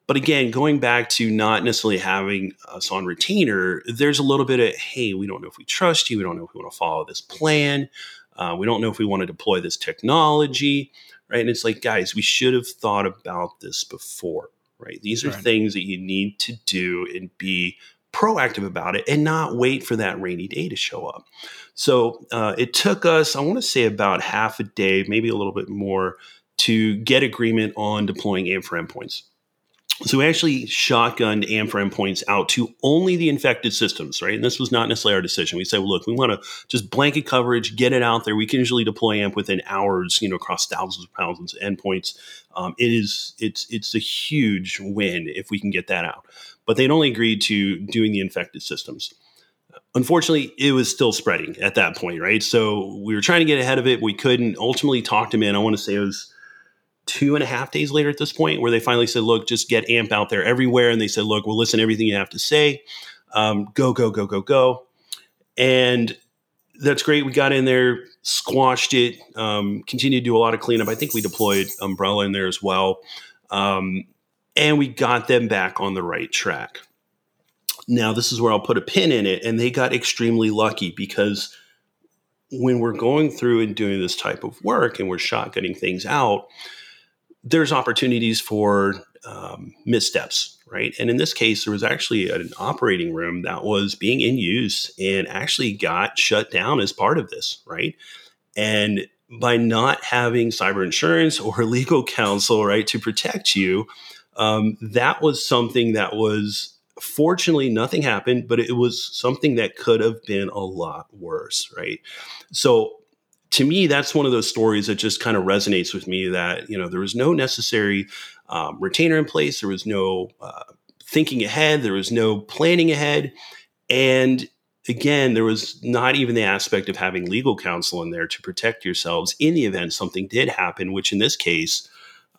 But again, going back to not necessarily having us on retainer, there's a little bit of, hey, we don't know if we trust you. We don't know if we want to follow this plan. Uh, we don't know if we want to deploy this technology right? And it's like, guys, we should have thought about this before, right? These are right. things that you need to do and be proactive about it and not wait for that rainy day to show up. So uh, it took us, I want to say, about half a day, maybe a little bit more, to get agreement on deploying AMP for endpoints. So we actually shotgunned AMP for endpoints out to only the infected systems, right? And this was not necessarily our decision. We said, well, look, we want to just blanket coverage, get it out there. We can usually deploy AMP within hours, you know, across thousands of thousands of endpoints. Um, it is it's it's a huge win if we can get that out. But they'd only agreed to doing the infected systems. Unfortunately, it was still spreading at that point, right? So we were trying to get ahead of it. We couldn't ultimately talk them in. I want to say it was two and a half days later at this point where they finally said, look, just get AMP out there everywhere. And they said, look, we'll listen to everything you have to say. Um, go, go, go, go, go. And that's great. We got in there, squashed it, um, continued to do a lot of cleanup. I think we deployed Umbrella in there as well. Um, and we got them back on the right track. Now, this is where I'll put a pin in it. And they got extremely lucky because when we're going through and doing this type of work and we're shotgunning things out, there's opportunities for um, missteps, right? And in this case, there was actually an operating room that was being in use and actually got shut down as part of this, right? And by not having cyber insurance or legal counsel, right, to protect you, um, that was something that was fortunately nothing happened, but it was something that could have been a lot worse, right? So to me, that's one of those stories that just kind of resonates with me that, you know, there was no necessary um, retainer in place, there was no uh, thinking ahead, there was no planning ahead. And again, there was not even the aspect of having legal counsel in there to protect yourselves in the event something did happen, which in this case,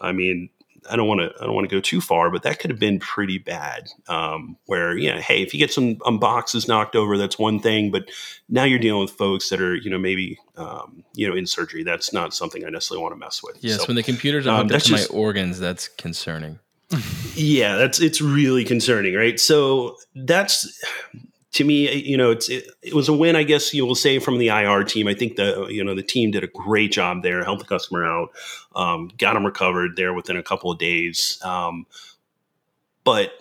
I mean, I don't want to I don't want to go too far, but that could have been pretty bad. Um, where you know, hey, if you get some um, boxes knocked over, that's one thing, but now you're dealing with folks that are you know maybe um, you know in surgery. That's not something I necessarily want to mess with. Yes, so, when the computers are um, hooked up to just, my organs, that's concerning. yeah, that's it's really concerning, right? So that's to me, you know, it's it, it, was a win, I guess you will say, from the IR team. I think the you know the team did a great job there, helped the customer out, um, got them recovered there within a couple of days. Um, but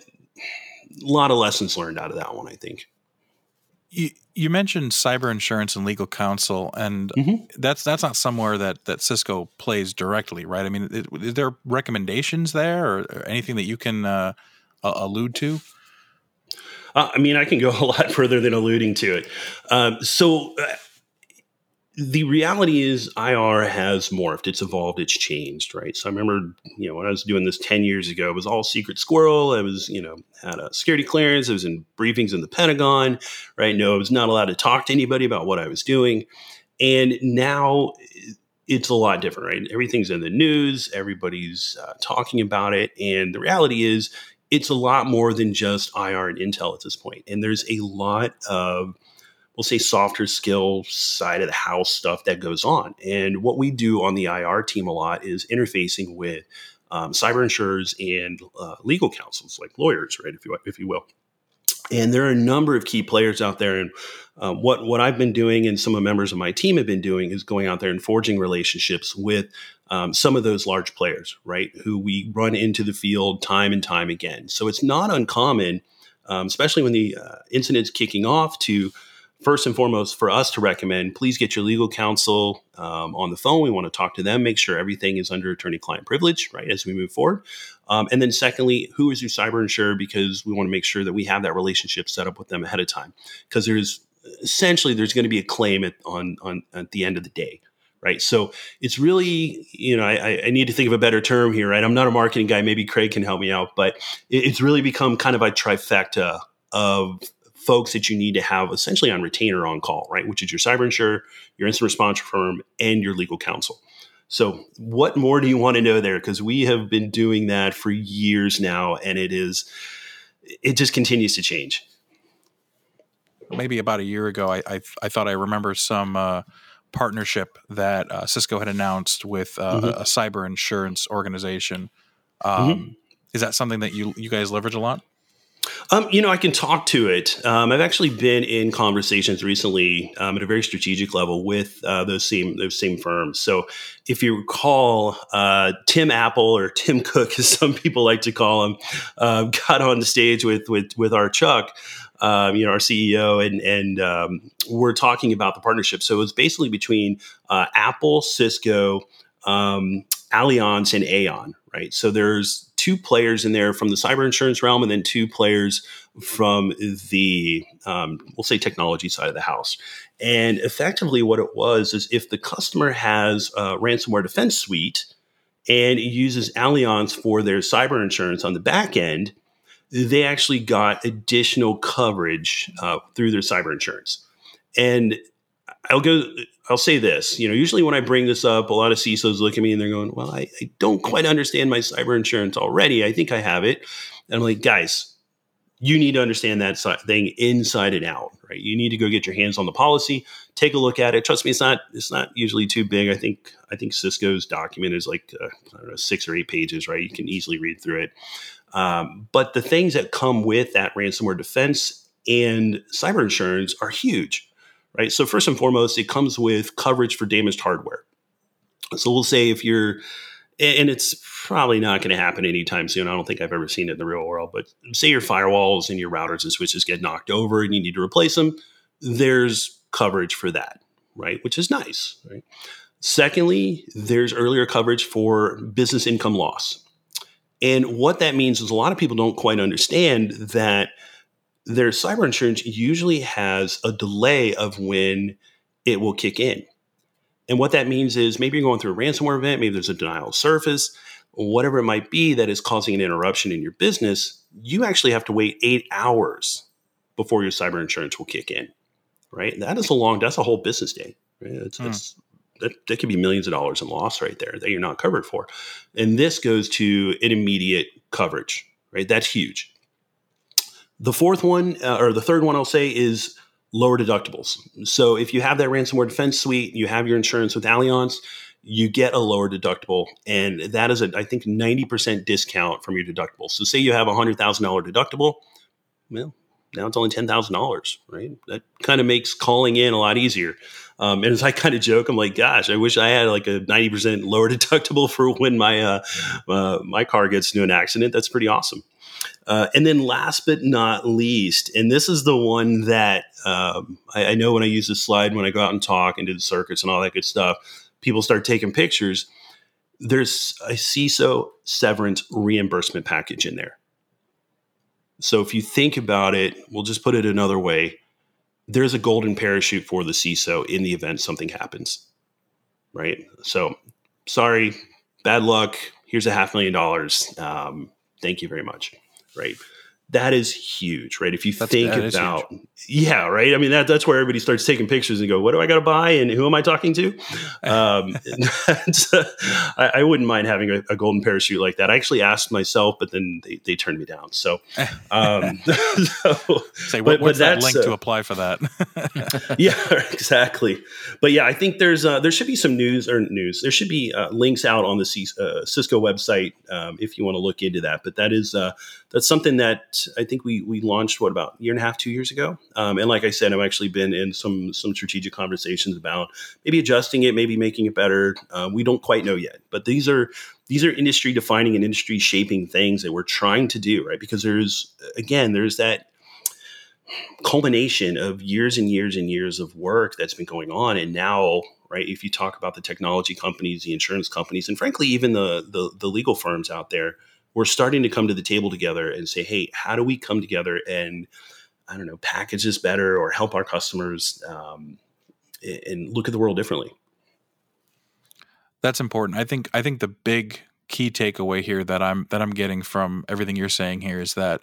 a lot of lessons learned out of that one, I think. You, you mentioned cyber insurance and legal counsel, and mm-hmm. that's that's not somewhere that that Cisco plays directly, right? I mean, is, is there recommendations there, or, or anything that you can uh, allude to? Uh, I mean, I can go a lot further than alluding to it. Um, so, uh, the reality is IR has morphed. It's evolved. It's changed, right? So I remember, you know, when I was doing this 10 years ago, it was all secret squirrel. I was, you know, had a security clearance. I was in briefings in the Pentagon, right? No, I was not allowed to talk to anybody about what I was doing. And now it's a lot different, right? Everything's in the news. Everybody's uh, talking about it. And the reality is it's a lot more than just IR and Intel at this point. And there's a lot of, we'll say, softer skill side of the house stuff that goes on. And what we do on the IR team a lot is interfacing with um, cyber insurers and uh, legal counsels, like lawyers, right, if you if you will. And there are a number of key players out there. And um, what what I've been doing, and some of the members of my team have been doing, is going out there and forging relationships with um, some of those large players, right, who we run into the field time and time again. So it's not uncommon, um, especially when the uh, incident's kicking off, to first and foremost for us to recommend please get your legal counsel um, on the phone. We want to talk to them, make sure everything is under attorney client privilege, right, as we move forward. Um, and then, secondly, who is your cyber insurer? Because we want to make sure that we have that relationship set up with them ahead of time. Because there's essentially there's going to be a claim at, on, on at the end of the day right? So it's really, you know, I, I, need to think of a better term here, right? I'm not a marketing guy. Maybe Craig can help me out, but it's really become kind of a trifecta of folks that you need to have essentially on retainer on call, right? Which is your cyber insurer, your incident response firm, and your legal counsel. So, what more do you want to know there? Because we have been doing that for years now, and it is, it just continues to change. Maybe about a year ago, I I, I thought I remember some. Uh, partnership that uh, Cisco had announced with uh, mm-hmm. a, a, cyber insurance organization. Um, mm-hmm. Is that something that you you guys leverage a lot? Um, you know, I can talk to it. Um, I've actually been in conversations recently um, at a very strategic level with uh, those same those same firms. So, if you recall, uh, Tim Apple or Tim Cook, as some people like to call him, uh, got on the stage with with with our Chuck um, you know, our CEO, and and um, we're talking about the partnership. So it was basically between uh, Apple, Cisco, Allianz, and Aon, right? So there's two players in there from the cyber insurance realm, and then two players from the um, we'll say technology side of the house. And effectively, what it was is if the customer has a ransomware defense suite and uses Allianz for their cyber insurance on the back end they actually got additional coverage uh, through their cyber insurance. And I'll go. I'll say this. You know, usually when I bring this up, a lot of CISOs look at me and they're going, "Well, I, I don't quite understand my cyber insurance already. I think I have it." And I'm like, guys, you need to understand that thing inside and out, right? You need to go get your hands on the policy, take a look at it. Trust me, it's not it's not usually too big. I think I think Cisco's document is like uh, know, six or eight pages, right? You can easily read through it. Um, but the things that come with that ransomware defense and cyber insurance are huge, right? So first and foremost, it comes with coverage for damaged hardware. So we'll say if you're and it's probably not going to happen anytime soon. I don't think I've ever seen it in the real world, but say your firewalls and your routers and switches get knocked over and you need to replace them, there's coverage for that, right? Which is nice, right? Secondly, there's earlier coverage for business income loss. And what that means is a lot of people don't quite understand that their cyber insurance usually has a delay of when it will kick in. And what that means is maybe you're going through a ransomware event, maybe there's a denial of service, whatever it might be that is causing an interruption in your business, you actually have to wait eight hours before your cyber insurance will kick in. Right. That is a long, that's a whole business day. Right? It's, hmm. it's, that, that could be millions of dollars in loss right there that you're not covered for. And this goes to an immediate coverage, right? That's huge. The fourth one, uh, or the third one I'll say is lower deductibles. So if you have that ransomware defense suite, you have your insurance with Allianz, you get a lower deductible. And that is a, I think, 90% discount from your deductible. So say you have a $100,000 deductible, well, now it's only $10,000, right? That kind of makes calling in a lot easier. Um, and as I kind of joke, I'm like, gosh, I wish I had like a 90% lower deductible for when my, uh, uh, my car gets into an accident. That's pretty awesome. Uh, and then last but not least, and this is the one that um, I, I, know when I use this slide when I go out and talk and do the circuits and all that good stuff, people start taking pictures. There's a CISO severance reimbursement package in there. So if you think about it, we'll just put it another way. There's a golden parachute for the CISO in the event something happens, right? So sorry, bad luck. Here's a half million dollars. Um, thank you very much right? That is huge, right? If you that's, think about, yeah, right. I mean, that that's where everybody starts taking pictures and go, "What do I got to buy?" and who am I talking to? Um, I, I, wouldn't mind having a, a, golden parachute like that. I actually asked myself, but then they, they turned me down. So, um, so say, what, but, what's but that link uh, to apply for that? yeah, exactly. But yeah, I think there's uh, there should be some news or news. There should be uh, links out on the C- uh, Cisco website um, if you want to look into that. But that is uh, that's something that I think we we launched what about a year and a half, two years ago. Um, and like I said, I've actually been in some some strategic conversations about maybe adjusting it, maybe making it better. Uh, we don't quite know yet, but these are these are industry defining and industry shaping things that we're trying to do right because there's again there's that culmination of years and years and years of work that's been going on and now right if you talk about the technology companies the insurance companies and frankly even the, the, the legal firms out there we're starting to come to the table together and say, hey, how do we come together and I don't know, package this better or help our customers um, and look at the world differently. That's important. I think I think the big key takeaway here that I'm that I'm getting from everything you're saying here is that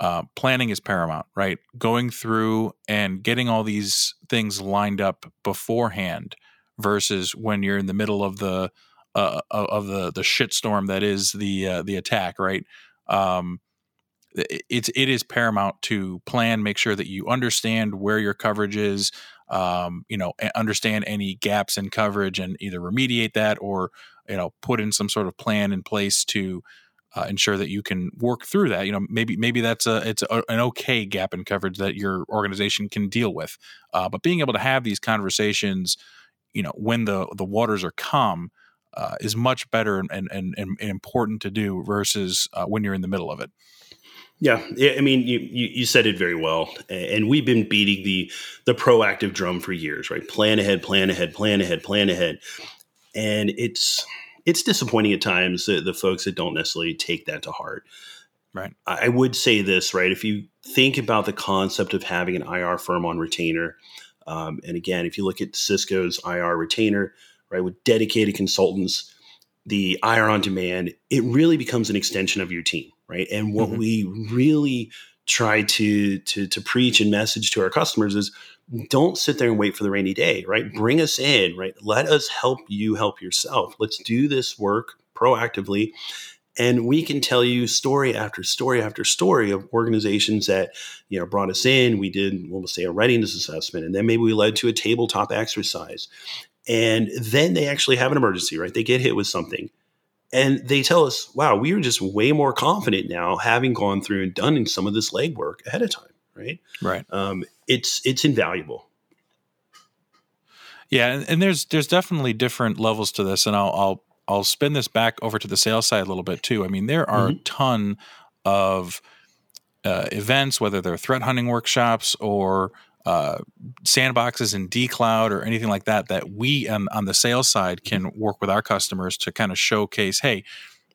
uh, planning is paramount, right? Going through and getting all these things lined up beforehand versus when you're in the middle of the uh, of the the shitstorm that is the uh, the attack, right? Um, it's it is paramount to plan, make sure that you understand where your coverage is, um, you know, understand any gaps in coverage, and either remediate that or you know put in some sort of plan in place to uh, ensure that you can work through that. You know, maybe maybe that's a it's a, an okay gap in coverage that your organization can deal with. Uh, but being able to have these conversations, you know, when the the waters are calm, uh, is much better and, and, and, and, important to do versus uh, when you're in the middle of it. Yeah, I mean, you, you, you said it very well, and we've been beating the the proactive drum for years, right? Plan ahead, plan ahead, plan ahead, plan ahead, and it's it's disappointing at times the, the folks that don't necessarily take that to heart. Right. I would say this, right? If you think about the concept of having an IR firm on retainer, um, and again, if you look at Cisco's IR retainer, right, with dedicated consultants, the IR on demand, it really becomes an extension of your team, right? And what mm-hmm. we really try to, to to preach and message to our customers is don't sit there and wait for the rainy day, right? Bring us in, right? Let us help you help yourself. Let's do this work proactively And we can tell you story after story after story of organizations that, you know, brought us in. We did, we'll say, a readiness assessment, and then maybe we led to a tabletop exercise. And then they actually have an emergency, right? They get hit with something. And they tell us, wow, we are just way more confident now having gone through and done some of this legwork ahead of time, right? Right. Um, it's it's invaluable. Yeah, and, and, there's there's definitely different levels to this, and I'll I'll I'll spin this back over to the sales side a little bit too. I mean, there are mm-hmm. a ton of uh, events, whether they're threat hunting workshops or uh, sandboxes in dcloud or anything like that, that we on, on the sales side can work with our customers to kind of showcase, hey,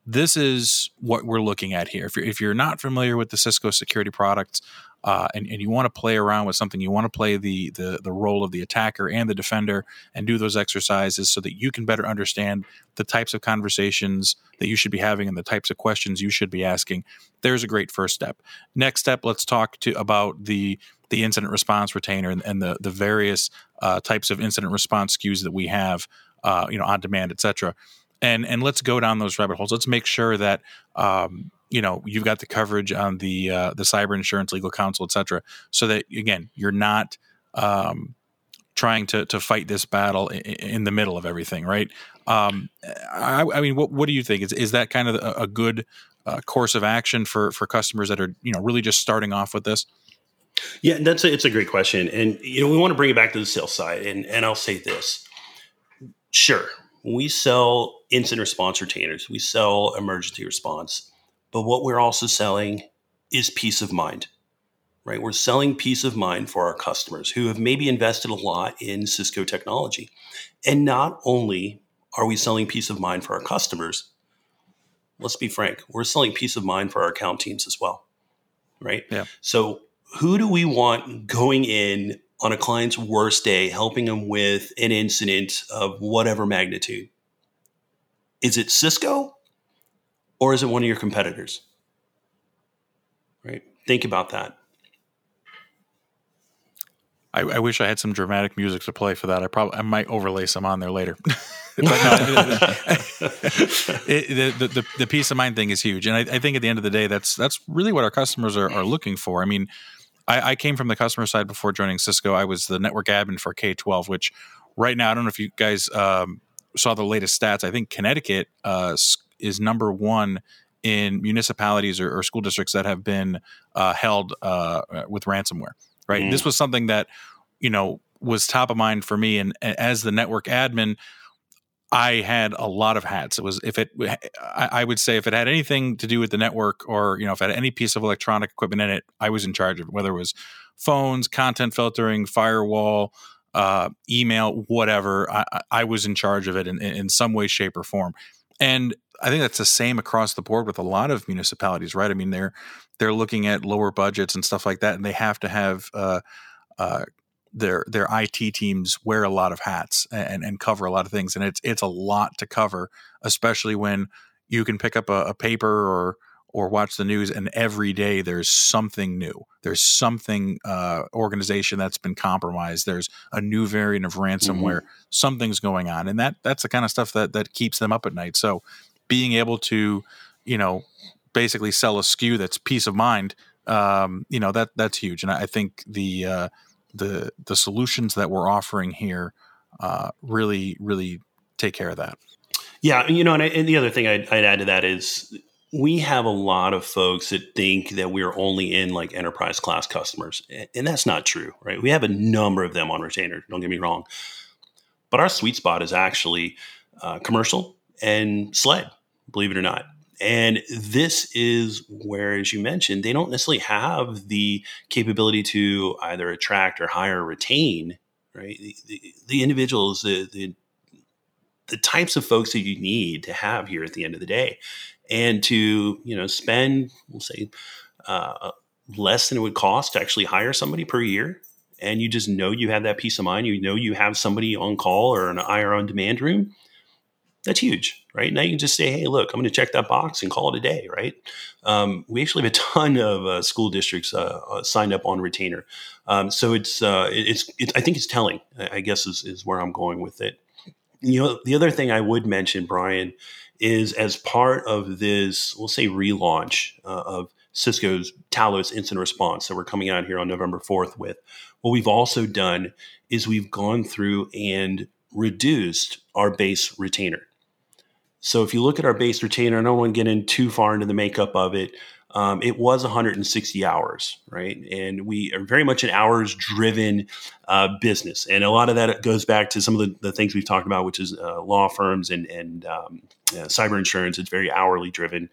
this is what we're looking at here. If you're, if you're not familiar with the Cisco security products, uh, and, and you want to play around with something, you want to play the, the the role of the attacker and the defender, and do those exercises so that you can better understand the types of conversations that you should be having and the types of questions you should be asking. There's a great first step. Next step, let's talk to about the the incident response retainer and, and the the various uh, types of incident response SKUs that we have, uh, you know, on demand, et cetera and and let's go down those rabbit holes. Let's make sure that um, you know you've got the coverage on the uh, the cyber insurance, legal counsel, etc. So that again, you're not um, trying to to fight this battle in, in the middle of everything, right? Um, I, I, mean, what what do you think? Is is that kind of a, a good uh, course of action for for customers that are you know really just starting off with this? Yeah, that's a, it's a great question, and you know we want to bring it back to the sales side, and and I'll say this: sure, we sell incident response retainers, we sell emergency response, but what we're also selling is peace of mind, right? We're selling peace of mind for our customers who have maybe invested a lot in Cisco technology. And not only are we selling peace of mind for our customers, let's be frank, we're selling peace of mind for our account teams as well, right? Yeah. So, who do we want going in on a client's worst day, helping them with an incident of whatever magnitude? Is it Cisco or is it one of your competitors? Right? Think about that. I, I, wish I had some dramatic music to play for that. I probably I might overlay some on there later. but no, it, the, the, the peace of mind thing is huge, and I, I, think at the end of the day, that's that's really what our customers are, are looking for. I mean, I, I, came from the customer side before joining Cisco. I was the network admin for K twelve, which right now I don't know if you guys um, saw the latest stats. I think Connecticut uh, is number one in municipalities or, or, school districts that have been uh, held uh, with ransomware. Right. Mm. This was something that you know was top of mind for me, and as the network admin. I had a lot of hats. It was if it, I, would say if it had anything to do with the network, or you know, if it had any piece of electronic equipment in it, I was in charge of it. Whether it was phones, content filtering, firewall, uh, email, whatever. I, I, was in charge of it in, in some way, shape, or form. And I think that's the same across the board with a lot of municipalities, right? I mean, they're they're looking at lower budgets and stuff like that, and they have to have uh, uh, their their IT teams wear a lot of hats and, and cover a lot of things, and it's it's a lot to cover, especially when you can pick up a, a paper or or watch the news and every day there's something new. There's something uh, organization that's been compromised. There's a new variant of ransomware. Mm-hmm. something's going on and that that's the kind of stuff that that keeps them up at night. So being able to you know basically sell a SKU that's peace of mind um, you know that that's huge. And i think the uh, the the solutions that we're offering here uh, really really take care of that. Yeah, you know, and, I, and the other thing I'd, I'd, add to that is we have a lot of folks that think that we're only in like enterprise class customers, and that's not true, right? We have a number of them on retainer. Don't get me wrong, but our sweet spot is actually uh, commercial and SLED, believe it or not. And this is where, as you mentioned, they don't necessarily have the capability to either attract or hire or retain, right? The, the, the individuals, the, the the types of folks that you need to have here at the end of the day and to you know spend we'll say uh, less than it would cost to actually hire somebody per year. And you just know you have that peace of mind. You know you have somebody on call or an IR on demand room. That's huge right? Now you can just say hey look i'm going to check that box and call it a day right? Um, we actually have a ton of uh, school districts uh, uh, signed up on retainer. Um, so it's, uh, it's, i think it's telling i guess is, is where i'm going with it. You know the other thing i would mention brian is as part of this, we'll say relaunch uh, of Cisco's Talos Incident Response that we're coming out here on November 4th with. What we've also done is we've gone through and reduced our base retainer. So if you look at our base retainer, I don't want to get in too far into the makeup of it. Um, it was 160 hours, right? And we are very much an hours driven uh, business. And a lot of that goes back to some of the, the things we've talked about, which is uh, law firms and, and um, cyber insurance. It's very hourly driven.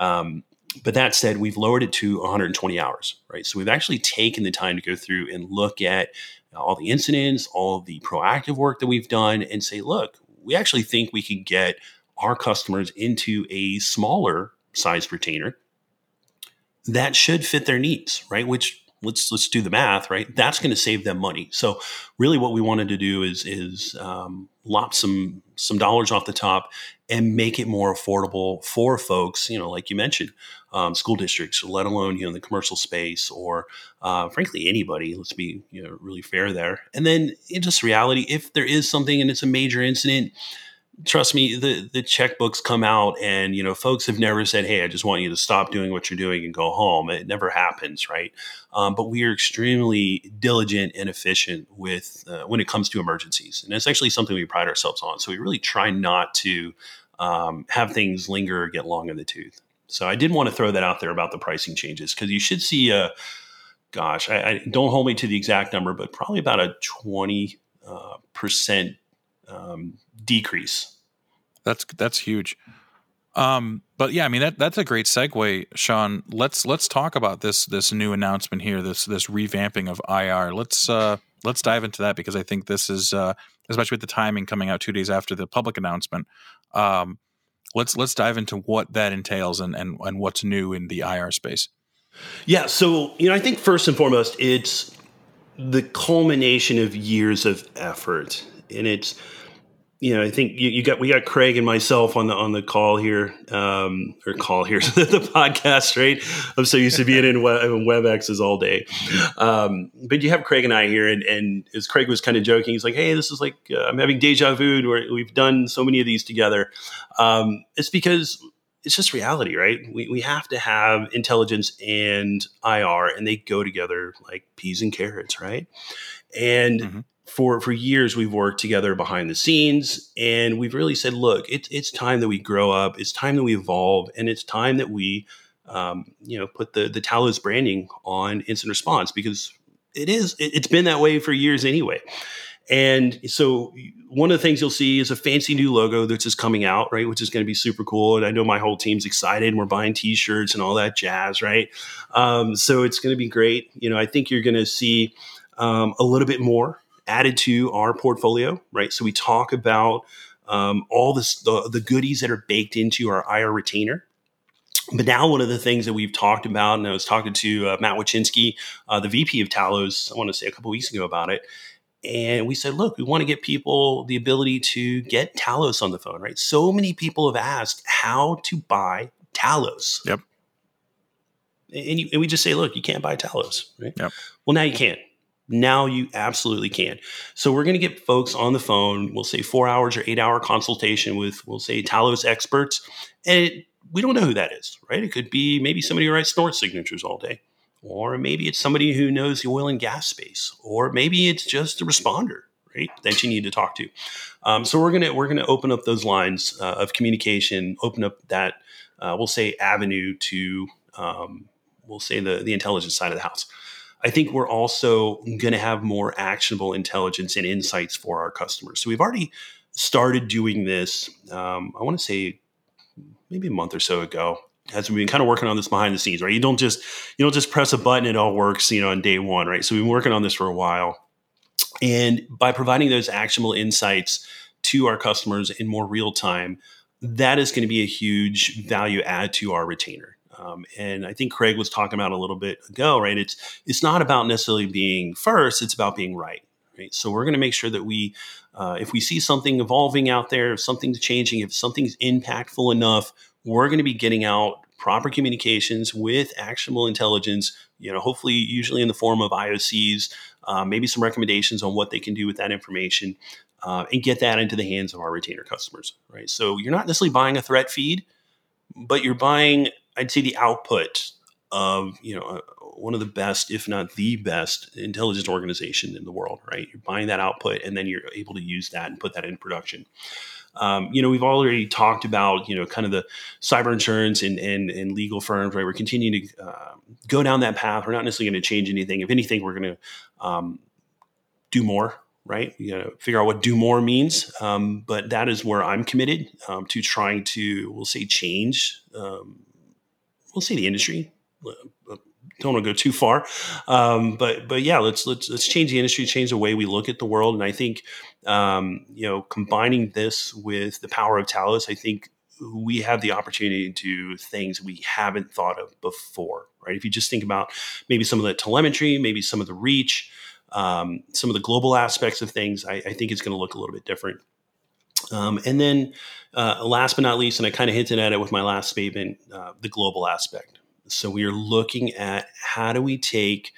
Um, but that said, we've lowered it to 120 hours, right? So we've actually taken the time to go through and look at all the incidents, all the proactive work that we've done, and say, look, we actually think we can get our customers into a smaller sized retainer that should fit their needs, right? Which let's let's do the math, right? That's going to save them money. So really, what we wanted to do is is um, lop some some dollars off the top and make it more affordable for folks. You know, like you mentioned, um, school districts, let alone you know the commercial space or uh, frankly anybody. Let's be you know really fair there. And then in just reality, if there is something and it's a major incident trust me, the the checkbooks come out, and you know, folks have never said, "Hey, I just want you to stop doing what you're doing and go home." It never happens, right? Um, but we are extremely diligent and efficient with uh, when it comes to emergencies, and it's actually something we pride ourselves on. So we really try not to um, have things linger or get long in the tooth. So I did want to throw that out there about the pricing changes because you should see a, gosh, I, I, don't hold me to the exact number, but probably about a twenty uh, percent um, decrease. That's that's huge. Um, but yeah, I mean that that's a great segue, Sean. Let's let's talk about this this new announcement here, this this revamping of IR. Let's uh, let's dive into that because I think this is uh, especially with the timing coming out two days after the public announcement. Um, let's let's dive into what that entails and and and what's new in the IR space. Yeah, so you know, I think first and foremost, it's the culmination of years of effort, and it's you know, I think you, you, got we got Craig and myself on the on the call here, um, or call here, the podcast, right? I'm so used to being in, web, in WebExes all day, um, but you have Craig and I here, and, and as Craig was kind of joking, he's like, "Hey, this is like uh, I'm having deja vu. Where we've done so many of these together." Um, it's because it's just reality, right? We, we have to have intelligence and IR, and they go together like peas and carrots, right? And mm-hmm for for years we've worked together behind the scenes and we've really said look it's it's time that we grow up it's time that we evolve and it's time that we um, you know put the the talos branding on incident response because it is it, it's been that way for years anyway and so one of the things you'll see is a fancy new logo that's just coming out, right? Which is going to be super cool. And I know my whole team's excited and we're buying t-shirts and all that jazz, right? Um, so it's going to be great. You know, I think you're going to see um, a little bit more added to our portfolio, right? So we talk about um, all this, the, the goodies that are baked into our IR retainer. But now, one of the things that we've talked about, and I was talking to uh, Matt Watchinski, uh, the VP of Talos, I want to say a couple weeks ago about it. And we said, look, we want to get people the ability to get Talos on the phone, right? So many people have asked how to buy Talos. Yep. And, you, and we just say, look, you can't buy Talos, right? Yep. Well, now you can. Now you absolutely can. So we're going to get folks on the phone. We'll say four hours or eight hour consultation with, we'll say Talos experts. And it, we don't know who that is, right? It could be maybe somebody who writes snort signatures all day, or maybe it's somebody who knows the oil and gas space, or maybe it's just a responder, right? That you need to talk to. Um, so we're gonna we're gonna open up those lines uh, of communication, open up that uh, we'll say avenue to um, we'll say the the intelligence side of the house. I think we're also going to have more actionable intelligence and insights for our customers. So we've already started doing this. Um, I want to say maybe a month or so ago as we've been kind of working on this behind the scenes, right? You don't just you don't just press a button; it all works, you know, on day one, right? So we've been working on this for a while, and by providing those actionable insights to our customers in more real time, that is going to be a huge value add to our retainer. Um, and I think Craig was talking about a little bit ago, right? It's it's not about necessarily being first; it's about being right. Right. So we're going to make sure that we, uh, if we see something evolving out there, if something's changing, if something's impactful enough, we're going to be getting out proper communications with actionable intelligence. You know, hopefully, usually in the form of IOCs, uh, maybe some recommendations on what they can do with that information. uh, and get that into the hands of our retainer customers, right? So you're not necessarily buying a threat feed, but you're buying, I'd say, the output of you know uh, one of the best, if not the best, intelligence organization in the world, right? You're buying that output, and then you're able to use that and put that in production. Um, you know, we've already talked about, you know, kind of the cyber insurance and, and, and legal firms, right? We're continuing to uh, go down that path. We're not necessarily going to change anything. If anything, we're going to um, do more, right? You to figure out what do more means. Um, but that is where I'm committed um, to trying to, we'll say, change, um, we'll say the industry. Uh, don't want to go too far, um, but but yeah, let's let's let's change the industry, change the way we look at the world, and I think um, you know combining this with the power of Talos, I think we have the opportunity to do things we haven't thought of before. Right? If you just think about maybe some of the telemetry, maybe some of the reach, um, some of the global aspects of things, I, I think it's going to look a little bit different. Um, and then, uh, last but not least, and I kind of hinted at it with my last statement, uh, the global aspect. So we are looking at how do we take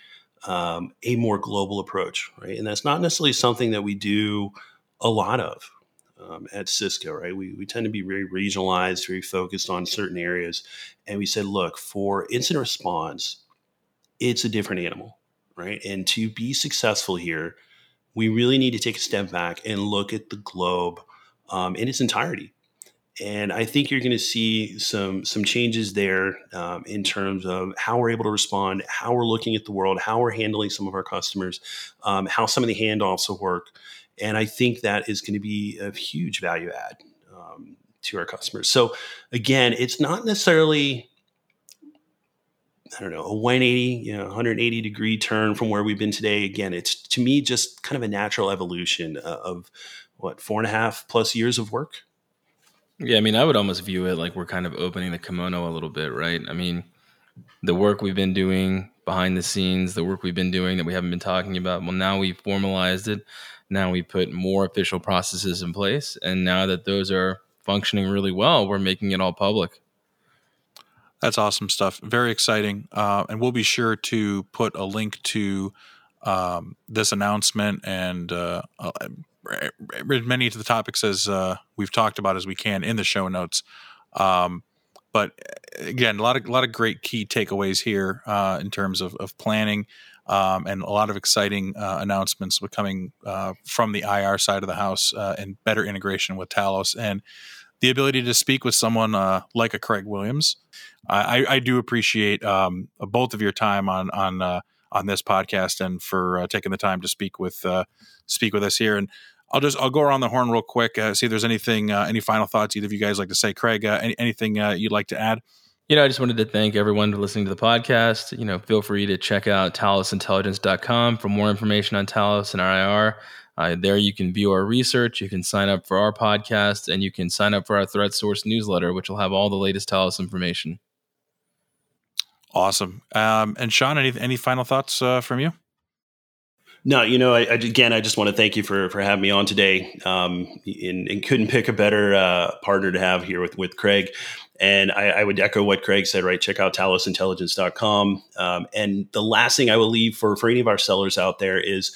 um, a more global approach, right? And that's not necessarily something that we do a lot of um, at Cisco, right? We, we tend to be very regionalized, very focused on certain areas. And we said, look, for incident response, it's a different animal right? And to be successful here, we really need to take a step back and look at the globe um, in its entirety. And I think you're going to see some some changes there um, in terms of how we're able to respond, how we're looking at the world, how we're handling some of our customers, um, how some of the handoffs will work. And I think that is going to be a huge value add um, to our customers. So again, it's not necessarily I don't know, a 180, you know, 180 degree turn from where we've been today. Again, it's to me just kind of a natural evolution of what four and a half plus years of work. Yeah, I mean, I would almost view it like we're kind of opening the kimono a little bit, right? I mean, the work we've been doing behind the scenes, the work we've been doing that we haven't been talking about. Well, now we've formalized it. Now we put more official processes in place, and now that those are functioning really well, we're making it all public. That's awesome stuff. Very exciting. Uh, and we'll be sure to put a link to um, this announcement and uh, uh, as many of the topics as uh, we've talked about as we can in the show notes. Um, but again, a lot of a lot of great key takeaways here uh, in terms of, of planning. Um, and a lot of exciting uh, announcements coming uh, from the IR side of the house uh, and better integration with Talos. And the ability to speak with someone uh, like a Craig Williams. I, I do appreciate um, both of your time on on uh, on this podcast and for uh, taking the time to speak with uh, speak with us here. And I'll just I'll go around the horn real quick. Uh, see if there's anything uh, any final thoughts either of you guys like to say. Craig, any, anything you'd like to add? You know, I just wanted to thank everyone for listening to the podcast. You know, feel free to check out talosintelligence.com for more information on Talos and IR. Uh, there you can view our research, you can sign up for our podcast, and you can sign up for our Threat Source newsletter, which will have all the latest Talos information. Awesome. Um, and Sean, any any final thoughts uh, from you? No, you know, I, I, again, I just want to thank you for for having me on today, um, and, and, couldn't pick a better uh, partner to have here with with Craig. And I, I, would echo what Craig said. Right, check out talosintelligence.com. Um, and the last thing I will leave for for any of our sellers out there is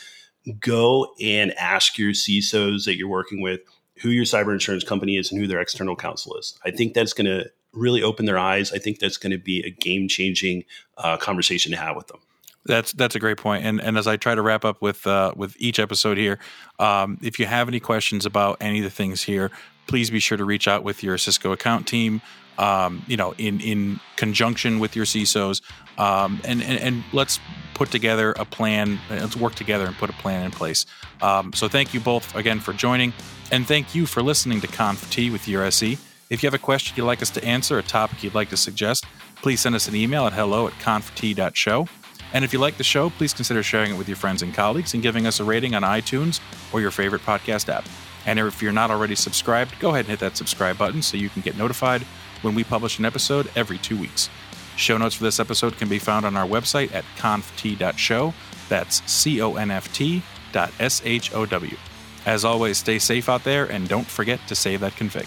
go and ask your CISOs that you're working with who your cyber insurance company is and who their external counsel is. I think that's going to really open their eyes. I think that's going to be a game changing uh, conversation to have with them. That's that's a great point. And and as I try to wrap up with uh, with each episode here, um, if you have any questions about any of the things here, please be sure to reach out with your Cisco account team. Um, you know, in in conjunction with your CISOs, um, and, and and let's put together a plan. Let's work together and put a plan in place. Um, so thank you both again for joining, and thank you for listening to Conf T with your SE. If you have a question you'd like us to answer, a topic you'd like to suggest, please send us an email at hello at conft.show. And if you like the show, please consider sharing it with your friends and colleagues and giving us a rating on iTunes or your favorite podcast app. And if you're not already subscribed, go ahead and hit that subscribe button so you can get notified when we publish an episode every two weeks. Show notes for this episode can be found on our website at conft.show. That's C O N F T dot S H O W. As always, stay safe out there and don't forget to save that config.